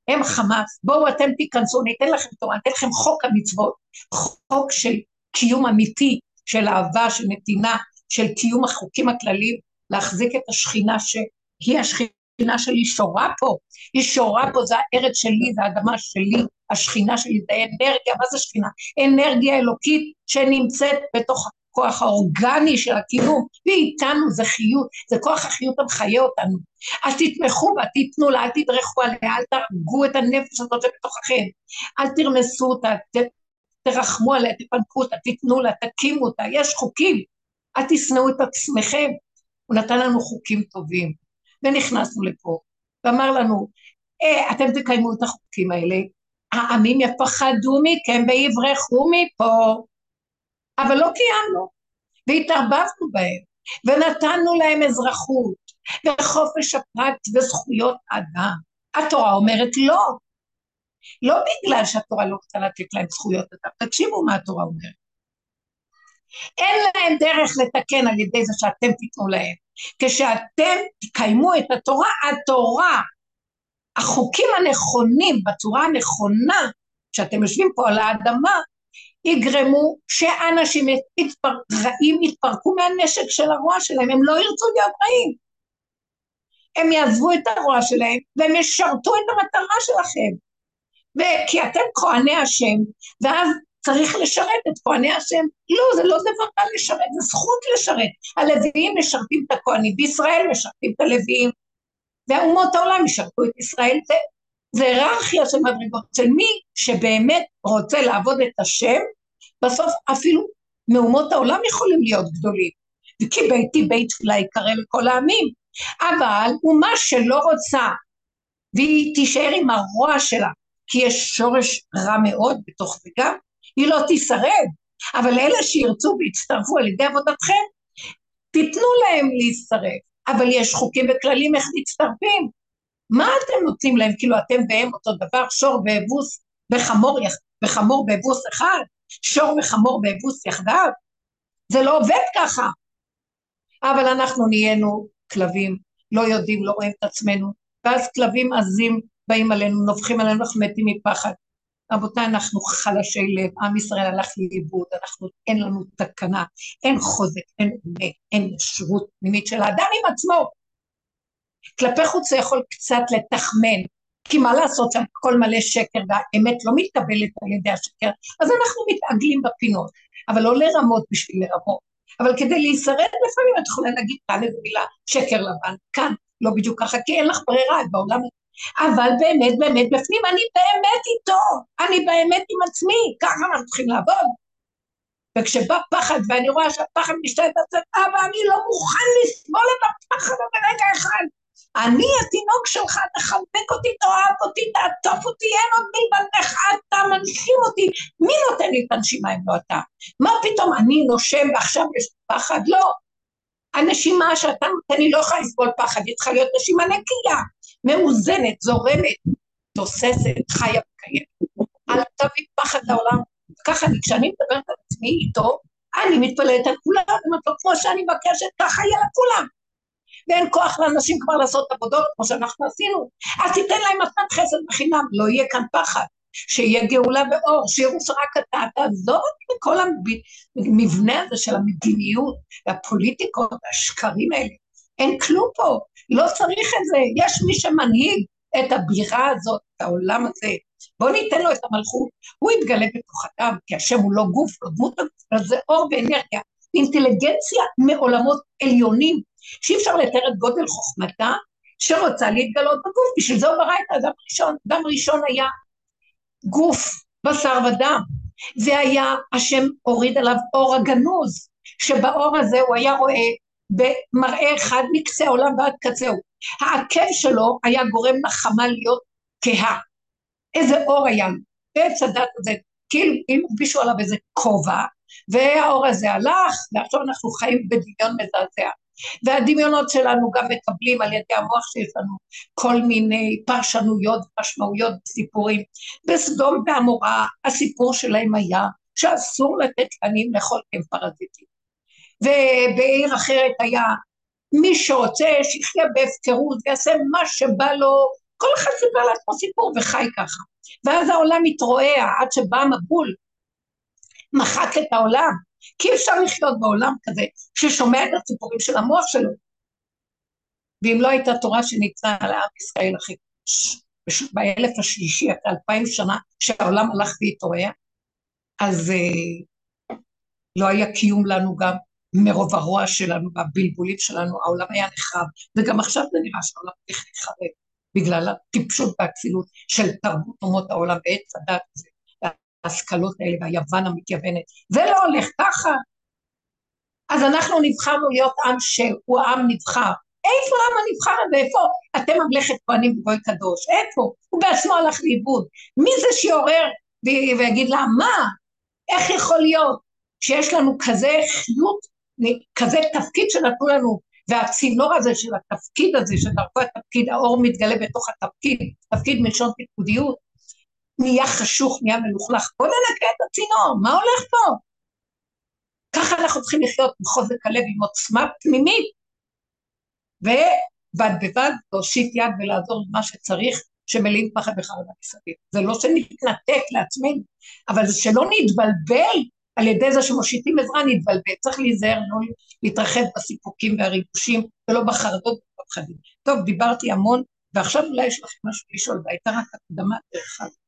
הם חמאס, בואו אתם תיכנסו, ניתן לכם תורה, ניתן לכם חוק המצוות, חוק של קיום אמיתי, של אהבה, של נתינה, של קיום החוקים הכלליים, להחזיק את השכינה שהיא השכינה שלי שורה פה, היא שורה פה, זה הארץ שלי, זה האדמה שלי, השכינה שלי, זה אנרגיה, מה זה שכינה? אנרגיה אלוקית שנמצאת בתוך הכוח האורגני של הקיום, ואיתנו זה חיות, זה כוח החיות המחיה אותנו. אז תתמכו בה, תיתנו לה, אל תדרכו עליה, אל תהרגו את הנפש הזאת שבתוככם, אל תרמסו אותה, ת, תרחמו עליה, תפנקו אותה, תיתנו לה, תקימו אותה, יש חוקים, אל תשנאו את עצמכם. הוא נתן לנו חוקים טובים, ונכנסנו לפה, ואמר לנו, אה, אתם תקיימו את החוקים האלה, העמים יפחדו מכם ויברחו מפה. אבל לא קיימנו, והתערבבנו בהם, ונתנו להם אזרחות, וחופש הפרט וזכויות אדם. התורה אומרת לא. לא בגלל שהתורה לא רוצה לתת להם זכויות אדם, תקשיבו מה התורה אומרת. אין להם דרך לתקן על ידי זה שאתם תיתנו להם. כשאתם תקיימו את התורה, התורה, החוקים הנכונים, בצורה הנכונה, כשאתם יושבים פה על האדמה, יגרמו שאנשים יתפר... רעים יתפרקו מהנשק של הרוע שלהם, הם לא ירצו להיות רעים. הם יעזבו את הרוע שלהם והם ישרתו את המטרה שלכם. וכי אתם כהני השם, ואז צריך לשרת את כהני השם. לא, זה לא דבר קל לשרת, זה זכות לשרת. הלוויים משרתים את הכהנים, בישראל משרתים את הלוויים, ואומות העולם ישרתו את ישראל. זה היררכיה של מדרגות, של מי שבאמת רוצה לעבוד את השם, בסוף אפילו מאומות העולם יכולים להיות גדולים. וכי ביתי בית תפילה יקרא לכל העמים. אבל אומה שלא רוצה, והיא תישאר עם הרוע שלה, כי יש שורש רע מאוד בתוך זה גם, היא לא תישרד. אבל אלה שירצו ויצטרפו על ידי עבודתכם, תיתנו להם להצטרף. אבל יש חוקים וכללים איך מצטרפים. מה אתם נותנים להם? כאילו אתם והם אותו דבר, שור ואבוס וחמור, וחמור באבוס אחד, שור וחמור באבוס יחדיו? זה לא עובד ככה. אבל אנחנו נהיינו כלבים, לא יודעים, לא רואים את עצמנו, ואז כלבים עזים באים עלינו, נובחים עלינו, אנחנו מתים מפחד. רבותיי, אנחנו חלשי לב, עם ישראל הלך לאיבוד, אנחנו, אין לנו תקנה, אין חוזק, אין אמת, אין ישרות פנימית של האדם עם עצמו. כלפי חוץ זה יכול קצת לתחמן, כי מה לעשות שם הכל מלא שקר והאמת לא מתקבלת על ידי השקר, אז אנחנו מתעגלים בפינות, אבל לא לרמות בשביל לרמות. אבל כדי להישרד לפעמים את יכולה להגיד כאן איזה מילה שקר לבן, כאן לא בדיוק ככה, כי אין לך ברירה בעולם. אבל באמת באמת בפנים אני באמת איתו, אני באמת עם עצמי, ככה אנחנו צריכים לעבוד. וכשבא פחד ואני רואה שהפחד משתלט בצד, אבל אני לא מוכן לסבול את הפחד הזה רגע אחד. אני התינוק שלך, תחבק אותי, תאהב אותי, תעטוף אותי, אין עוד מלבדך, אתה מנשים אותי. מי נותן לי את הנשימה אם לא אתה? מה פתאום אני נושם ועכשיו יש פחד? לא. הנשימה שאתה נותן לי לא יכולה לסבול פחד, היא צריכה להיות נשימה נקייה, מאוזנת, זורמת, תוססת, חיה וקיימת. אל תביא פחד לעולם. ככה אני, כשאני מדברת על עצמי איתו, אני מתפללת על כולם, אומרת לו, כמו שאני מבקשת, ככה יהיה לכולם. ואין כוח לאנשים כבר לעשות עבודות כמו שאנחנו עשינו, אז תיתן להם מתנת חסד בחינם, לא יהיה כאן פחד. שיהיה גאולה ואור, שירוס רק אתה, תעזוב מכל המבנה הזה של המדיניות והפוליטיקות והשקרים האלה. אין כלום פה, לא צריך את זה, יש מי שמנהיג את הבירה הזאת, את העולם הזה. בואו ניתן לו את המלכות, הוא יתגלה בתוך אדם, כי השם הוא לא גוף, לא דמות, אבל זה אור ואנרגיה, אינטליגנציה מעולמות עליונים, שאי אפשר לתאר את גודל חוכמתה, שרוצה להתגלות בגוף, בשביל זה הוא ברא את האדם הראשון. אדם ראשון היה גוף, בשר ודם. זה היה, השם הוריד עליו אור הגנוז, שבאור הזה הוא היה רואה במראה אחד מקצה העולם ועד קצהו. העקב שלו היה גורם לחמה להיות כהה. איזה אור היה לו. ועץ הדת הזה, כאילו אם הלבישו עליו איזה כובע, והאור הזה הלך, ועכשיו אנחנו חיים בדמיון מזעזע. והדמיונות שלנו גם מקבלים על ידי המוח שיש לנו כל מיני פרשנויות, משמעויות, סיפורים. בסדום ועמורה הסיפור שלהם היה שאסור לתת תקנים לאכול הם פרזיטים. ובעיר אחרת היה מי שרוצה שיחיה בהפקרות ויעשה מה שבא לו, כל אחד סיפר לעצמו סיפור וחי ככה. ואז העולם מתרועע עד שבא מבול, מחק את העולם, כי אפשר לחיות בעולם כזה ששומע את הסיפורים של המוח שלו. ואם לא הייתה תורה שניתנה לעם ישראל אחרי באלף השלישי, אחרי אלפיים שנה, שהעולם הלך והתעורר, אז אה, לא היה קיום לנו גם מרוב הרוע שלנו והבלבולים שלנו, העולם היה נחרב, וגם עכשיו זה נראה שהעולם הולך להיחרב, בגלל הטיפשות והכפילות של תרבות אומות העולם ועץ הדת הזה. ההשכלות האלה והיוון המתייוונת, זה לא הולך ככה. אז אנחנו נבחרנו להיות עם שהוא עם נבחר. איפה העם הנבחר הזה? איפה אתם ממלכת כהנים וגוי קדוש? איפה? הוא בעצמו הלך לאיבוד. מי זה שיעורר ויגיד לה, מה? איך יכול להיות שיש לנו כזה חיות, כזה תפקיד שנתנו לנו, והצינור הזה של התפקיד הזה, שדרכו התפקיד, האור מתגלה בתוך התפקיד, תפקיד מלשון פיקודיות, נהיה חשוך, נהיה מלוכלך, בוא ננקה את הצינור, מה הולך פה? ככה אנחנו צריכים לחיות בחוזק הלב עם עוצמה פנימית, ובד בבד להושיט יד ולעזור למה שצריך, שמלאים פחד וחרדה מסביב. זה לא שנתנתק לעצמנו, אבל זה שלא נתבלבל על ידי זה שמושיטים עזרה, נתבלבל. צריך להיזהר, לא להתרחב בסיפוקים והריגושים, ולא בחרדות ובפחדים. טוב, דיברתי המון, ועכשיו אולי יש לכם משהו לשאול, והייתה רק הקדמה דרך אגב.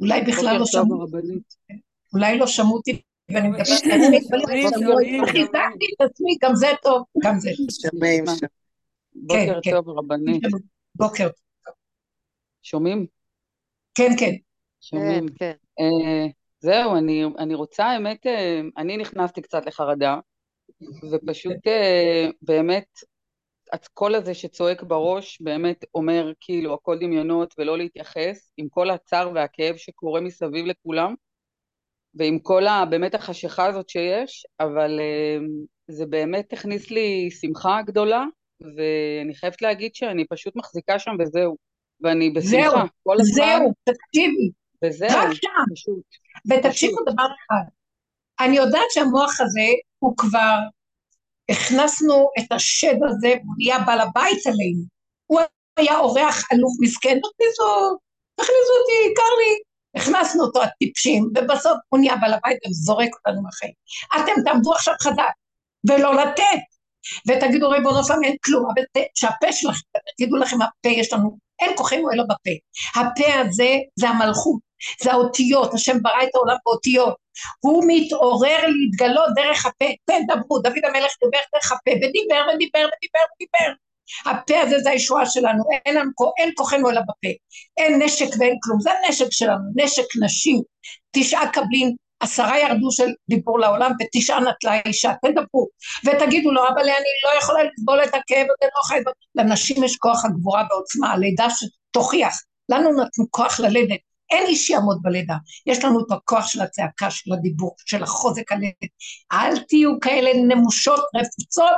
אולי בכלל לא שמעו, אולי לא שמעו אותי ואני מדברת לעצמי, חיזקתי את עצמי, גם זה טוב, גם זה. בוקר כן, כן. טוב, רבנית. בוקר טוב. שומעים? כן, כן. שומעים. כן, כן. אה, זהו, אני רוצה, האמת, אה, אני נכנסתי קצת לחרדה, ופשוט אה, באמת הקול הזה שצועק בראש באמת אומר כאילו הכל דמיונות ולא להתייחס עם כל הצער והכאב שקורה מסביב לכולם ועם כל ה, באמת החשיכה הזאת שיש, אבל uh, זה באמת הכניס לי שמחה גדולה ואני חייבת להגיד שאני פשוט מחזיקה שם וזהו ואני בשמחה זהו, כל הזמן. זהו, תקשיבי. וזהו, רק שם. פשוט. ותקשיבו דבר אחד, אני יודעת שהמוח הזה הוא כבר הכנסנו את השד הזה, הוא נהיה בעל הבית עלינו. הוא היה אורח אלוף מסכן, תכניסו, תכניסו אותי, קר לי. הכנסנו אותו הטיפשים, ובסוף הוא נהיה בעל הבית וזורק אותנו מהחיים. אתם תעמדו עכשיו חזק, ולא לתת, ותגידו ריבונו שלם אין כלום, אבל שהפה שלכם, תגידו לכם הפה יש לנו, אין כוחנו אלא בפה. הפה הזה זה המלכות, זה האותיות, השם ברא את העולם באותיות. הוא מתעורר להתגלות דרך הפה, כן דברו, דוד המלך דיבר דרך הפה, ודיבר ודיבר ודיבר ודיבר. הפה הזה זה הישועה שלנו, אין, אין, אין כוחנו אלא בפה, אין נשק ואין כלום, זה הנשק שלנו, נשק נשים, תשעה קבלין, עשרה ירדו של דיבור לעולם ותשעה נטלה אישה, תדברו ותגידו לו אבל אני לא יכולה לסבול את הכאב הזה, לא חייב, לנשים יש כוח הגבורה בעוצמה, הלידה שתוכיח, לנו נתנו כוח ללדת, אין איש שיעמוד בלידה, יש לנו את הכוח של הצעקה, של הדיבור, של החוזק הלדת, אל תהיו כאלה נמושות, רפוצות,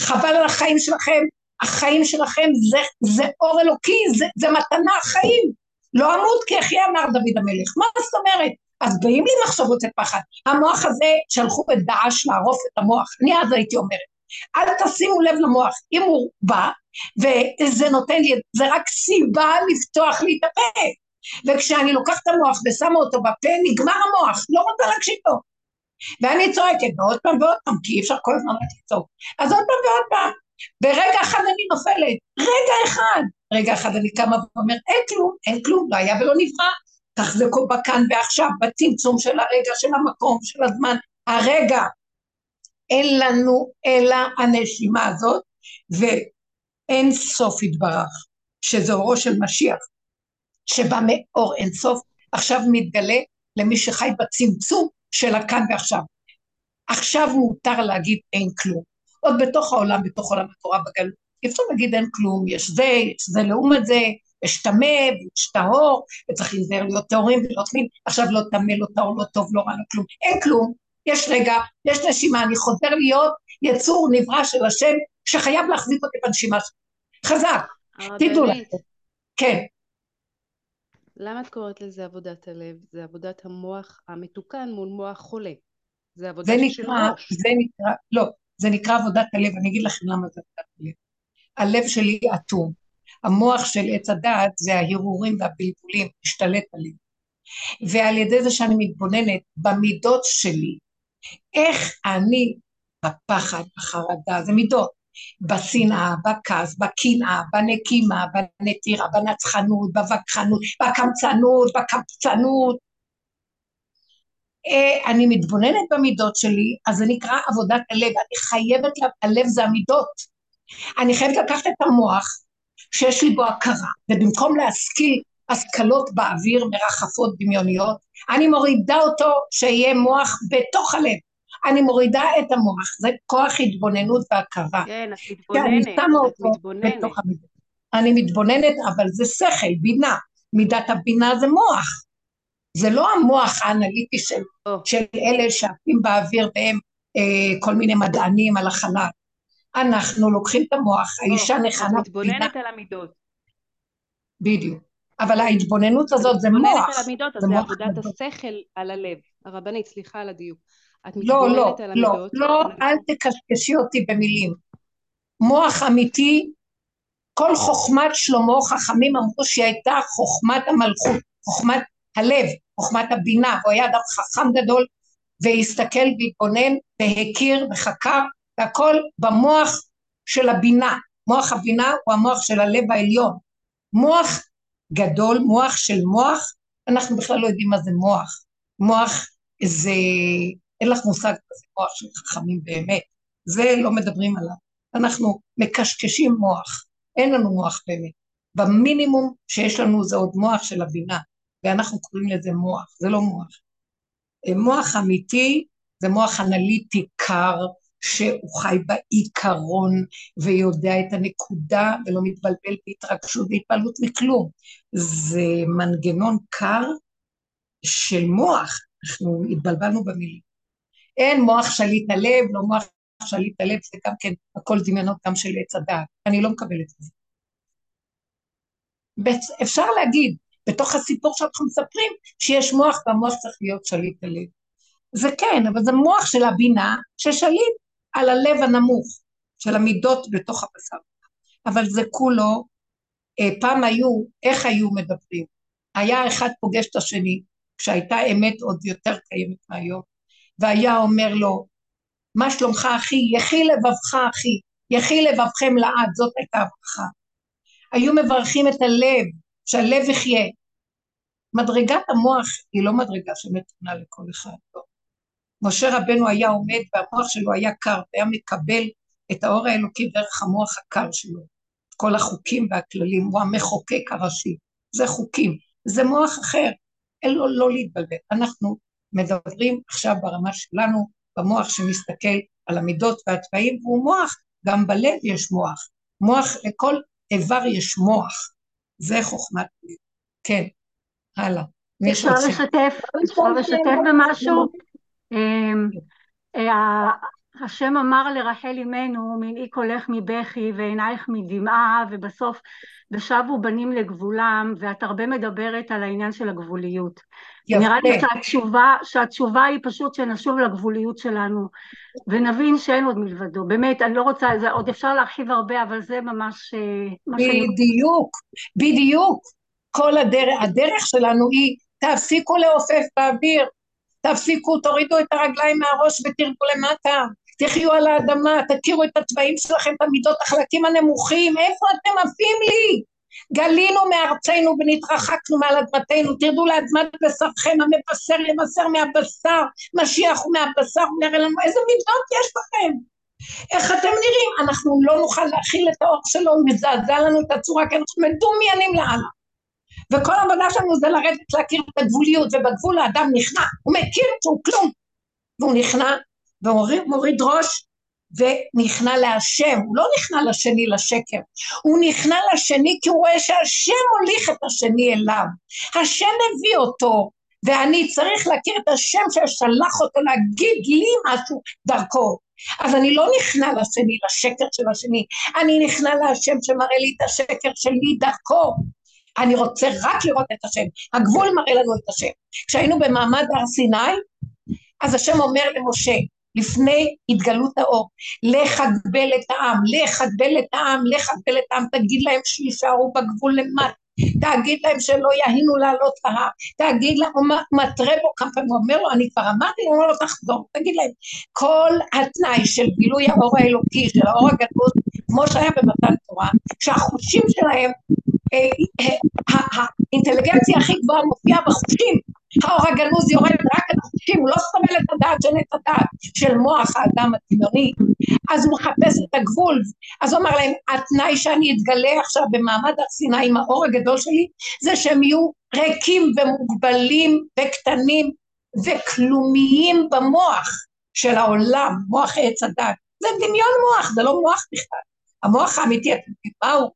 חבל על החיים שלכם, החיים שלכם זה, זה אור אלוקי, זה, זה מתנה חיים, לא אמות כי אחי אמר דוד המלך, מה זאת אומרת? אז באים לי מחשבות של פחד, המוח הזה שלחו את דעש לערוף את המוח, אני אז הייתי אומרת, אל תשימו לב למוח, אם הוא בא, וזה נותן לי, זה רק סיבה לפתוח לי את הפה, וכשאני לוקחת את המוח ושמה אותו בפה, נגמר המוח, לא רוצה להקשיב לו. ואני צועקת, ועוד פעם ועוד פעם, כי אי אפשר כל הזמן רק לצעוק. אז עוד פעם ועוד פעם. ברגע אחד אני נופלת, רגע אחד. רגע אחד אני קמה ואומרת, אין כלום, אין כלום, לא היה ולא נברא. תחזקו בכאן ועכשיו, בצמצום של הרגע, של המקום, של הזמן. הרגע, אין לנו אלא הנשימה הזאת, ואין סוף יתברך, שזה אורו של משיח. שבא מאור אינסוף, עכשיו מתגלה למי שחי בצמצום של הכאן ועכשיו. עכשיו מותר להגיד אין כלום. עוד בתוך העולם, בתוך עולם התורה בגלות. אי אפשר להגיד אין כלום, יש זה, יש זה לעומת זה, יש טמא ויש טהור, וצריך להיזהר להיות טהורים ולא טמאים, עכשיו לא טמא, לא טהור, לא טוב, לא רע, לא כלום. אין כלום, יש רגע, יש נשימה, אני חוזר להיות יצור נברא של השם, שחייב להחזיק אותי בנשימה שלו. חזק, תדעו לכם. כן. למה את קוראת לזה עבודת הלב? זה עבודת המוח המתוקן מול מוח חולה. זה עבודה של ראש. זה נקרא, לא, זה נקרא עבודת הלב, אני אגיד לכם למה זה עבודת הלב. הלב שלי אטום. המוח של עץ הדעת זה ההרהורים והבלבולים, משתלט עליהם. ועל ידי זה שאני מתבוננת במידות שלי, איך אני בפחד, בחרדה, זה מידות. בשנאה, בכעס, בקנאה, בנקימה, בנטירה, בנצחנות, בווכחנות, בקמצנות, בקמצנות. אה, אני מתבוננת במידות שלי, אז זה נקרא עבודת הלב. אני חייבת, הלב זה המידות. אני חייבת לקחת את המוח שיש לי בו הכרה, ובמקום להשכיל השכלות באוויר מרחפות דמיוניות, אני מורידה אותו שיהיה מוח בתוך הלב. אני מורידה את המוח, זה כוח התבוננות והכרה. כן, את מתבוננת, את מתבוננת. אני מתבוננת, אבל זה שכל, בינה. מידת הבינה זה מוח. זה לא המוח האנליטי של, oh. של אלה שעפים באוויר והם אה, כל מיני מדענים על החלל. אנחנו לוקחים את המוח, oh, האישה נכנה... מתבוננת על המידות. בדיוק. אבל ההתבוננות הזאת זה מוח. מתבוננת על המידות, אז זה עבודת השכל על הלב. הרבנית, סליחה על הדיוק. את לא, לא, מתבוננת לא, על המידות. לא, לא, אל תקשקשי אותי במילים. מוח אמיתי, כל חוכמת שלמה, חכמים אמרו שהיא הייתה חוכמת המלכות, חוכמת הלב, חוכמת הבינה, הוא היה אדם חכם גדול, והסתכל והתבונן והכיר וחקר, והכל במוח של הבינה. מוח הבינה הוא המוח של הלב העליון. מוח גדול, מוח של מוח, אנחנו בכלל לא יודעים מה זה מוח. מוח זה, אין לך מושג כזה מוח של חכמים באמת, זה לא מדברים עליו. אנחנו מקשקשים מוח, אין לנו מוח באמת. במינימום שיש לנו זה עוד מוח של הבינה, ואנחנו קוראים לזה מוח, זה לא מוח. מוח אמיתי זה מוח אנליטי קר, שהוא חי בעיקרון ויודע את הנקודה ולא מתבלבל בהתרגשות והתפעלות מכלום. זה מנגנון קר של מוח, אנחנו התבלבלנו במילים. אין מוח שליט הלב, לא מוח שליט הלב, זה גם כן הכל דמיונות גם של עץ הדעת. אני לא מקבלת את זה. אפשר להגיד, בתוך הסיפור שאנחנו מספרים, שיש מוח והמוח צריך להיות שליט הלב. זה כן, אבל זה מוח של הבינה ששליט על הלב הנמוך של המידות בתוך הבשר. אבל זה כולו, אה, פעם היו, איך היו מדברים? היה אחד פוגש את השני, כשהייתה אמת עוד יותר קיימת מהיום, והיה אומר לו, מה שלומך אחי? יחי לבבך אחי, יחי לבבכם לעד, זאת הייתה הברכה. היו מברכים את הלב, שהלב יחיה. מדרגת המוח היא לא מדרגה שנתונה לכל אחד, לא. משה רבנו היה עומד והמוח שלו היה קר, והיה מקבל את האור האלוקי דרך המוח הקר שלו. כל החוקים והכללים, הוא המחוקק הראשי. זה חוקים, זה מוח אחר. אין לו לא להתבלבל. אנחנו מדברים עכשיו ברמה שלנו, במוח שמסתכל על המידות והתוואים, והוא מוח, גם בלב יש מוח. מוח, לכל איבר יש מוח. זה חוכמת לב. כן, הלאה. אפשר לשתף, אפשר לשתף במשהו? אה, השם אמר לרחל אמנו, מנעי קולך מבכי ועינייך מדמעה, ובסוף ושבו בנים לגבולם, ואת הרבה מדברת על העניין של הגבוליות. יפה. נראה לי שהתשובה, שהתשובה היא פשוט שנשוב לגבוליות שלנו, ונבין שאין עוד מלבדו. באמת, אני לא רוצה, זה, עוד אפשר להרחיב הרבה, אבל זה ממש... אה, בדיוק, שאני... בדיוק. כל הדרך, הדרך שלנו היא, תפסיקו לעופף באוויר, תפסיקו, תורידו את הרגליים מהראש ותרדו למטה, תחיו על האדמה, תכירו את הצבעים שלכם, את המידות, החלקים הנמוכים, איפה אתם עפים לי? גלינו מארצנו ונתרחקנו מעל אדמתנו, תרדו לאדמת בשרכם, המבשר יבשר מהבשר, משיח הוא מהבשר, הוא יראה לנו איזה מידות יש לכם. איך אתם נראים? אנחנו לא נוכל להכיל את האור שלו, הוא מזעזע לנו את הצורה, כי אנחנו מדומיינים לאללה. וכל העבודה שלנו זה לרדת להכיר את הגבוליות, ובגבול האדם נכנע, הוא מכיר שהוא כלום, והוא נכנע ומוריד ראש ונכנע להשם, הוא לא נכנע לשני לשקר, הוא נכנע לשני כי הוא רואה שהשם מוליך את השני אליו, השם מביא אותו, ואני צריך להכיר את השם ששלח אותו להגיד לי משהו דרכו. אז אני לא נכנע לשני, לשקר של השני, אני נכנע להשם שמראה לי את השקר שלי דרכו. אני רוצה רק לראות את השם. הגבול מראה לנו את השם. כשהיינו במעמד הר סיני, אז השם אומר למשה, לפני התגלות האור, לך אגבל את העם, לך אגבל את העם, לך אגבל את העם, תגיד להם שישארו בגבול למטה, תגיד להם שלא יהינו לעלות להר, תגיד להם, הוא מתרה בו כמה פעמים, הוא אומר לו, אני כבר אמרתי, הוא אומר לו, תחזור, תגיד להם, כל התנאי של גילוי האור האלוקי, של האור הגדול, כמו שהיה במתן תורה, שהחושים שלהם אה, אה, האינטליגנציה הכי גבוהה מופיעה בחושים, האור הגנוז יורד רק על החושים, הוא לא סובל את הדעת של עץ הדעת, של מוח האדם הדמיוני, אז הוא מחפש את הגבול, אז הוא אמר להם, התנאי שאני אתגלה עכשיו במעמד הר סיני עם האור הגדול שלי, זה שהם יהיו ריקים ומוגבלים וקטנים וכלומיים במוח של העולם, מוח עץ הדעת. זה דמיון מוח, זה לא מוח בכלל. המוח האמיתי, אתם יודעים מה הוא?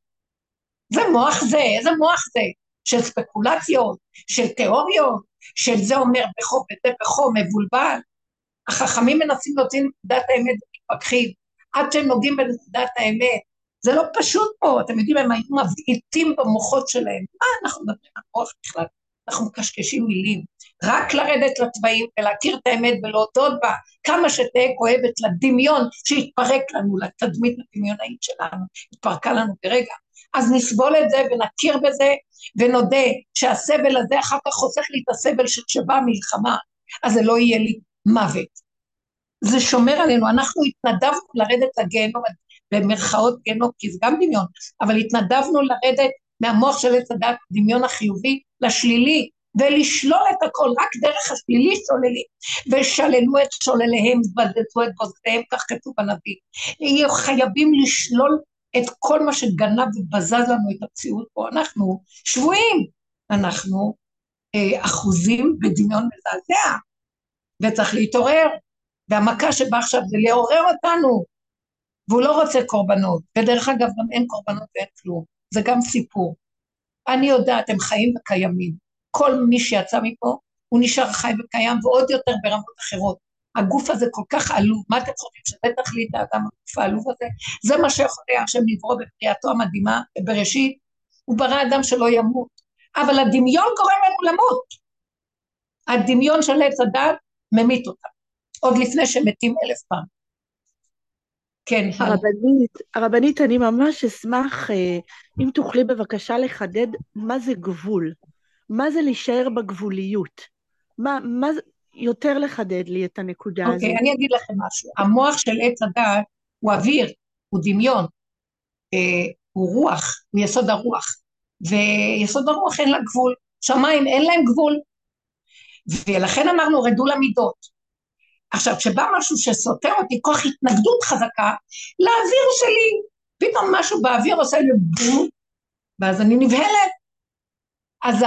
זה מוח זה, איזה מוח זה? של ספקולציות, של תיאוריות, של זה אומר בכו וזה בכו, מבולבל. החכמים מנסים להוציא נקודת האמת ומתפכחים, עד שהם נוגעים בנקודת האמת. זה לא פשוט פה, אתם יודעים, הם היו מבעיטים במוחות שלהם. מה אנחנו מדברים על מוח בכלל? אנחנו מקשקשים מילים. רק לרדת לתוואים ולהכיר את האמת ולהודות בה, כמה שתהיה כואבת לדמיון שהתפרק לנו, לתדמית הדמיונאית שלנו, התפרקה לנו ברגע. אז נסבול את זה ונכיר בזה ונודה שהסבל הזה אחר כך חוסך לי את הסבל שכשבאה מלחמה, אז זה לא יהיה לי מוות. זה שומר עלינו, אנחנו התנדבנו לרדת לגיהנום, במרכאות גיהנום, כי זה גם דמיון, אבל התנדבנו לרדת מהמוח של עץ הדת, דמיון החיובי, לשלילי, ולשלול את הכל, רק דרך השלילי שוללים, ושללו את שולליהם, בזזו את בוזיהם, כך כתוב. יהיו חייבים לשלול את כל מה שגנב ובזז לנו את המציאות פה, אנחנו שבויים, אנחנו אה, אחוזים בדמיון מזעזע, וצריך להתעורר, והמכה שבאה עכשיו זה לעורר אותנו, והוא לא רוצה קורבנות, ודרך אגב גם אין קורבנות ואין כלום, זה גם סיפור. אני יודעת, הם חיים וקיימים. כל מי שיצא מפה, הוא נשאר חי וקיים, ועוד יותר ברמות אחרות. הגוף הזה כל כך עלוב, מה אתם חושבים שזה תכלית האדם הגוף העלוב הזה? זה מה שיכול היה השם לברוא בבריאתו המדהימה, בראשית, הוא ברא אדם שלא ימות. אבל הדמיון גורם לנו למות. הדמיון של עץ הדת ממית אותם, עוד לפני שמתים אלף פעם. כן, הרבנית, הרבנית, אני ממש אשמח אה, אם תוכלי בבקשה לחדד מה זה גבול. מה זה להישאר בגבוליות? מה, מה, יותר לחדד לי את הנקודה okay, הזאת. אוקיי, אני אגיד לכם משהו. המוח של עץ הדעת הוא אוויר, הוא דמיון, אה, הוא רוח, הוא יסוד הרוח. ויסוד הרוח אין לה גבול. שמיים אין להם גבול. ולכן אמרנו, רדו למידות. עכשיו, כשבא משהו שסותר אותי, כוח התנגדות חזקה, לאוויר שלי, פתאום משהו באוויר עושה לי בום, ואז אני נבהלת. אז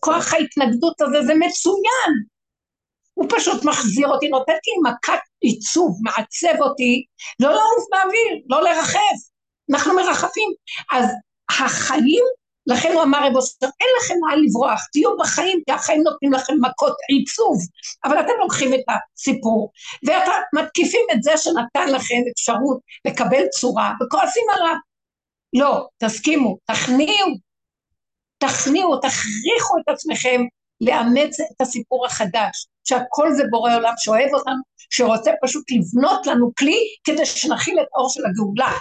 כוח ההתנגדות הזה זה מצוין. הוא פשוט מחזיר אותי, נותן לי מכת עיצוב, מעצב אותי, לא לעוף באוויר, לא לרחף. אנחנו מרחפים. אז החיים, לכן הוא אמר רב אוסטר, אין לכם מה לברוח, תהיו בחיים, כי החיים נותנים לכם מכות עיצוב, אבל אתם לוקחים את הסיפור, ואתם מתקיפים את זה שנתן לכם אפשרות לקבל צורה, וכועסים עליו. לא, תסכימו, תכניעו, תכניעו, תכריחו את עצמכם לאמץ את הסיפור החדש, שהכל זה בורא עולם שאוהב אותנו, שרוצה פשוט לבנות לנו כלי כדי שנכיל את האור של הגאולה.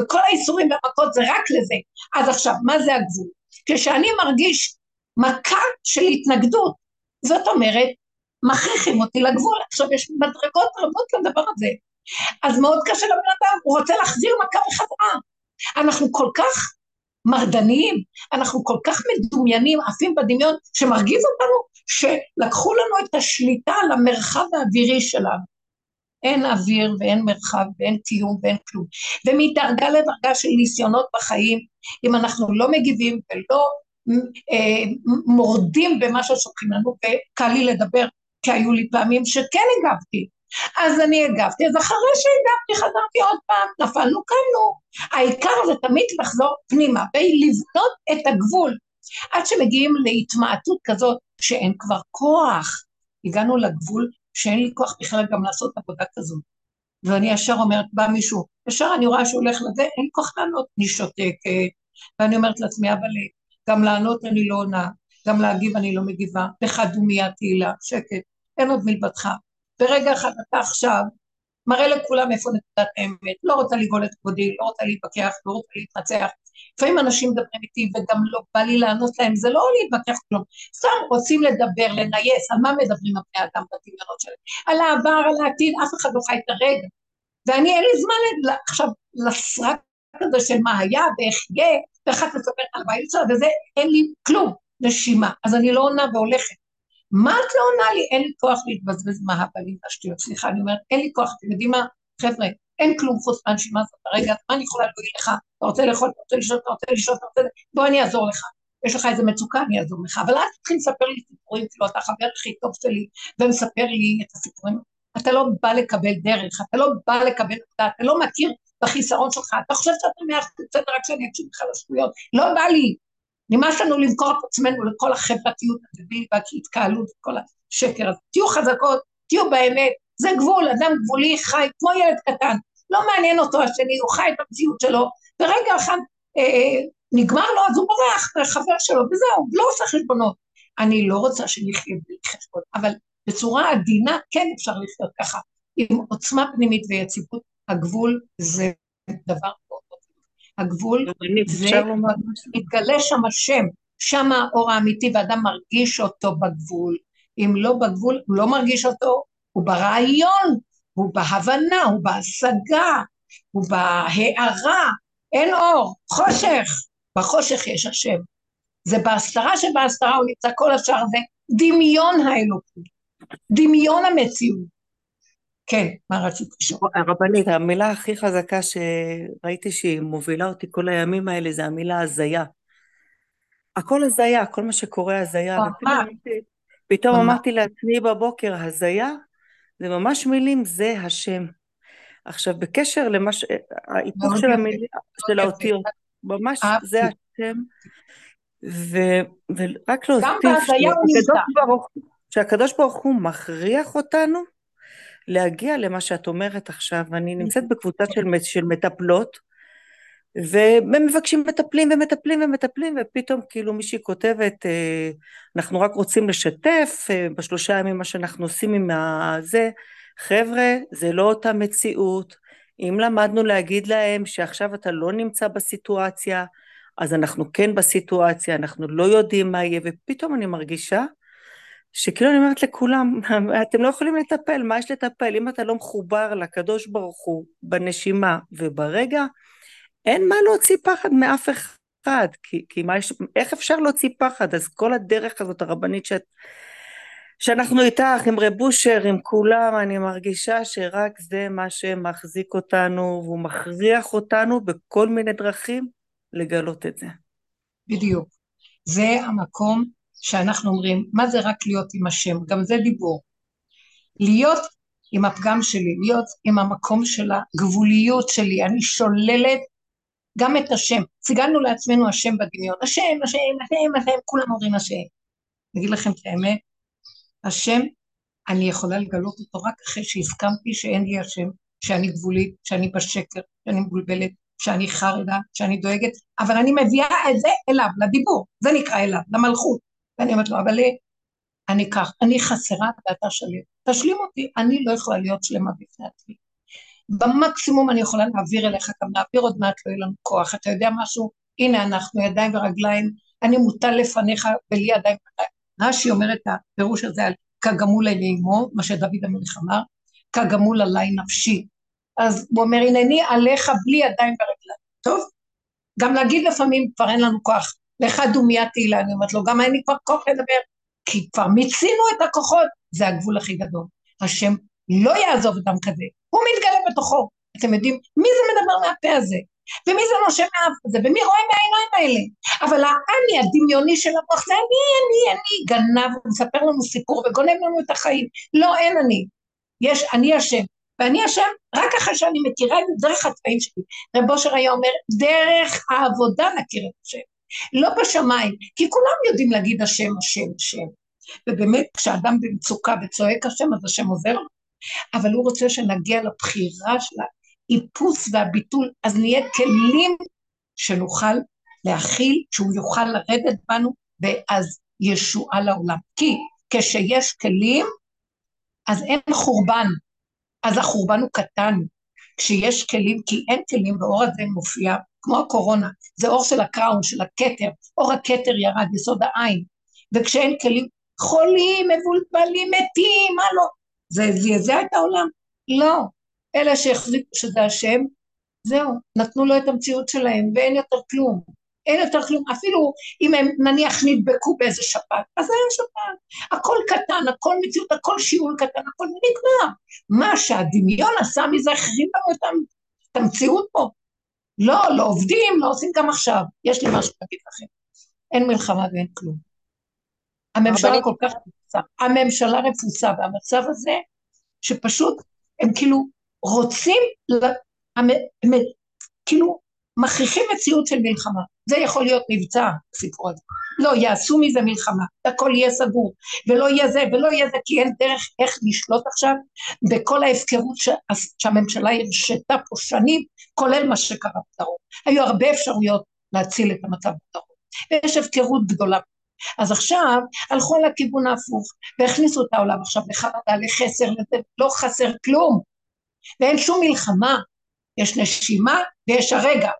וכל האיסורים והמכות זה רק לזה. אז עכשיו, מה זה הגבול? כשאני מרגיש מכה של התנגדות, זאת אומרת, מכריחים אותי לגבול. עכשיו, יש מדרגות רבות לדבר הזה. אז מאוד קשה לבן אדם, הוא רוצה להחזיר מכה בחזרה. אנחנו כל כך מרדניים, אנחנו כל כך מדומיינים, עפים בדמיון, שמרגיז אותנו, שלקחו לנו את השליטה על המרחב האווירי שלנו. אין אוויר ואין מרחב ואין קיום ואין כלום. ומדרגה לדרגה של ניסיונות בחיים, אם אנחנו לא מגיבים ולא אה, מורדים במה ששולחים לנו, וקל לי לדבר, כי היו לי פעמים שכן הגבתי, אז אני הגבתי, אז אחרי שהגבתי חזרתי עוד פעם, נפלנו, קמנו. העיקר זה תמיד לחזור פנימה, ולבנות את הגבול, עד שמגיעים להתמעטות כזאת שאין כבר כוח. הגענו לגבול שאין לי כוח בכלל גם לעשות עבודה כזאת. ואני ישר אומרת, בא מישהו, ישר אני רואה שהוא הולך לזה, אין כוח לענות, אני שותקת, ואני אומרת לעצמי, אבל גם לענות אני לא עונה, גם להגיב אני לא מגיבה, לך דומיה תהילה, שקט, אין עוד מלבדך. ברגע אחד אתה עכשיו מראה לכולם איפה נקודת האמת, לא רוצה לגאול את כבודי, לא רוצה להתווכח, לא רוצה להתנצח. לפעמים אנשים מדברים איתי וגם לא בא לי לענות להם, זה לא להתווכח כלום, סתם רוצים לדבר, לנייס, על מה מדברים הבני אדם בדמיונות שלהם? על העבר, על העתיד, אף אחד לא חי את הרגע. ואני אין לי זמן עכשיו לסרק הזה של מה היה ואיך יהיה, ואחת מספרת על הבעיות שלה, וזה, אין לי כלום, נשימה. אז אני לא עונה והולכת. מה את לא עונה לי? אין לי כוח להתבזבז מהבלים והשטויות. סליחה, אני אומרת, אין לי כוח, אתם יודעים מה? חבר'ה, אין כלום חוץ מהנשימה הזאת הרגע, מה אני יכולה להגיד לך? אתה רוצה לאכול, אתה רוצה לשאול, אתה רוצה לשאול, אתה רוצה... בוא אני אעזור לך. יש לך איזה מצוקה, אני אעזור לך. אבל אל תתחיל לספר לי סיפורים, כאילו אתה החבר הכי טוב שלי, ומספר לי את הסיפורים. אתה לא בא לקבל דרך, אתה לא בא לקבל עבודה, אתה לא מכיר בחיסרון שלך, אתה חושב שאתה מאה אחוז בסדר רק שאני אקשיב לך לשטויות. לא בא לי. נמאס לנו למכור את עצמנו לכל החברתיות הדבילית וההתקהלות וכל השקר הזה. תהיו חזקות, תהיו באמת, זה גבול, אדם גבולי חי כמו ילד קטן, לא מעניין אותו השני, הוא חי את המציאות שלו, ורגע אחד אה, אה נגמר לו, אז הוא בורח לחבר שלו, וזהו, לא עושה חשבונות. אני לא רוצה שנחיה בלי חשבון, אבל בצורה עדינה כן אפשר לחיות ככה, עם עוצמה פנימית ויציבות, הגבול זה דבר מאוד הגבול זה, מתגלה שם השם, שם האור האמיתי ואדם מרגיש אותו בגבול, אם לא בגבול, הוא לא מרגיש אותו, הוא ברעיון, הוא בהבנה, הוא בהשגה, הוא בהארה, אין אור, חושך, בחושך יש השם. זה בהסתרה שבהסתרה הוא נמצא, כל השאר זה דמיון האלוקות, דמיון המציאות. כן, מה רצית לשאול? הרבנית, המילה הכי חזקה שראיתי שהיא מובילה אותי כל הימים האלה זה המילה הזיה. הכל הזיה, כל מה שקורה הזיה. פתאום אמרתי לעצמי בבוקר, הזיה זה ממש מילים, זה השם. עכשיו, בקשר למה ש... ההיפוך של המילים, של האותיות, ממש זה השם. ו... ורק להוסיף שהקדוש ברוך הוא מכריח אותנו להגיע למה שאת אומרת עכשיו, אני נמצאת בקבוצה של, של ומבקשים מטפלים ומטפלים ומטפלים, ופתאום כאילו מישהי כותבת, אה, אנחנו רק רוצים לשתף אה, בשלושה ימים מה שאנחנו עושים עם הזה, חבר'ה, זה לא אותה מציאות, אם למדנו להגיד להם שעכשיו אתה לא נמצא בסיטואציה, אז אנחנו כן בסיטואציה, אנחנו לא יודעים מה יהיה, ופתאום אני מרגישה שכאילו אני אומרת לכולם, אתם לא יכולים לטפל, מה יש לטפל? אם אתה לא מחובר לקדוש ברוך הוא בנשימה וברגע, אין מה להוציא פחד מאף אחד, כי, כי מה יש, איך אפשר להוציא פחד? אז כל הדרך הזאת הרבנית שאת, שאנחנו איתך, עם רב אושר, עם כולם, אני מרגישה שרק זה מה שמחזיק אותנו, והוא מכריח אותנו בכל מיני דרכים לגלות את זה. בדיוק. זה המקום שאנחנו אומרים, מה זה רק להיות עם השם? גם זה דיבור. להיות עם הפגם שלי, להיות עם המקום של הגבוליות שלי, אני שוללת גם את השם. סיגלנו לעצמנו השם בדמיון, השם, השם, השם, השם, כולם אומרים השם. אני לכם את האמת, השם, אני יכולה לגלות אותו רק אחרי שהסכמתי שאין לי השם, שאני גבולית, שאני בשקר, שאני מבולבלת, שאני חרדה, שאני דואגת, אבל אני מביאה את זה אליו, לדיבור, זה נקרא אליו, למלכות. ואני אומרת לו, אבל אני כך, אני חסרה ואתה שלם. תשלים אותי, אני לא יכולה להיות שלמה בפני עצמי. במקסימום אני יכולה להעביר אליך, גם להעביר עוד מעט לא יהיה לנו כוח. אתה יודע משהו? הנה אנחנו ידיים ורגליים, אני מוטל לפניך ולי ידיים ורגליים. רש"י אומר את הפירוש הזה על כגמול אלי אמו, מה שדוד המלך אמר, כגמול עליי נפשי. אז הוא אומר, הנני עליך בלי ידיים ורגליים. טוב? גם להגיד לפעמים, כבר אין לנו כוח. לך דומיה תהילה, אני אומרת לו, גם אין לי כבר כוח לדבר, כי כבר מיצינו את הכוחות, זה הגבול הכי גדול. השם לא יעזוב אדם כזה, הוא מתגלה בתוכו. אתם יודעים, מי זה מדבר מהפה הזה? ומי זה נושם מהאף הזה? ומי רואה מהעיניים האלה? אבל האני הדמיוני של המוח זה אני, אני, אני, גנב ומספר לנו סיפור וגונב לנו את החיים. לא, אין אני. יש, אני השם. ואני השם רק אחרי שאני מכירה את דרך הצבעים שלי. רב אושר היה אומר, דרך העבודה נכיר את השם. לא בשמיים, כי כולם יודעים להגיד השם, השם, השם. ובאמת, כשאדם במצוקה וצועק השם, אז השם עוזר לו. אבל הוא רוצה שנגיע לבחירה של האיפוס והביטול, אז נהיה כלים שנוכל להכיל, שהוא יוכל לרדת בנו, ואז ישועה לעולם. כי כשיש כלים, אז אין חורבן, אז החורבן הוא קטן. כשיש כלים, כי אין כלים, ואור הזה מופיע כמו הקורונה, זה אור של הקראון, של הכתר, אור הכתר ירד, יסוד העין, וכשאין כלים, חולים, מבולבלים, מתים, מה לא? זה זעזע את העולם? לא. אלה שהחזיקו שזה השם, זהו, נתנו לו את המציאות שלהם, ואין יותר כלום. אין יותר כלום, אפילו אם הם נניח נדבקו באיזה שפעת, אז היה שפעת. הכל קטן, הכל מציאות, הכל שיעול קטן, הכל נגמר. מה שהדמיון עשה מזה, החריב לנו את המציאות פה. לא, לא עובדים, לא עושים גם עכשיו. יש לי משהו להגיד לכם. אין מלחמה ואין כלום. הממשלה כל כך רפוסה. הממשלה רפוסה, והמצב הזה, שפשוט הם כאילו רוצים, הם, הם, כאילו מכריחים מציאות של מלחמה. זה יכול להיות מבצע, הסיפור הזה. לא, יעשו מזה מלחמה, הכל יהיה סגור, ולא יהיה זה, ולא יהיה זה, כי אין דרך איך לשלוט עכשיו בכל ההפקרות ש... שהממשלה הרשתה פה שנים, כולל מה שקרה בדרום. היו הרבה אפשרויות להציל את המצב בדרום, ויש הפקרות גדולה. אז עכשיו הלכו לכיוון ההפוך, והכניסו את העולם עכשיו לחרדה, לחסר, לא חסר כלום, ואין שום מלחמה, יש נשימה ויש הרגע,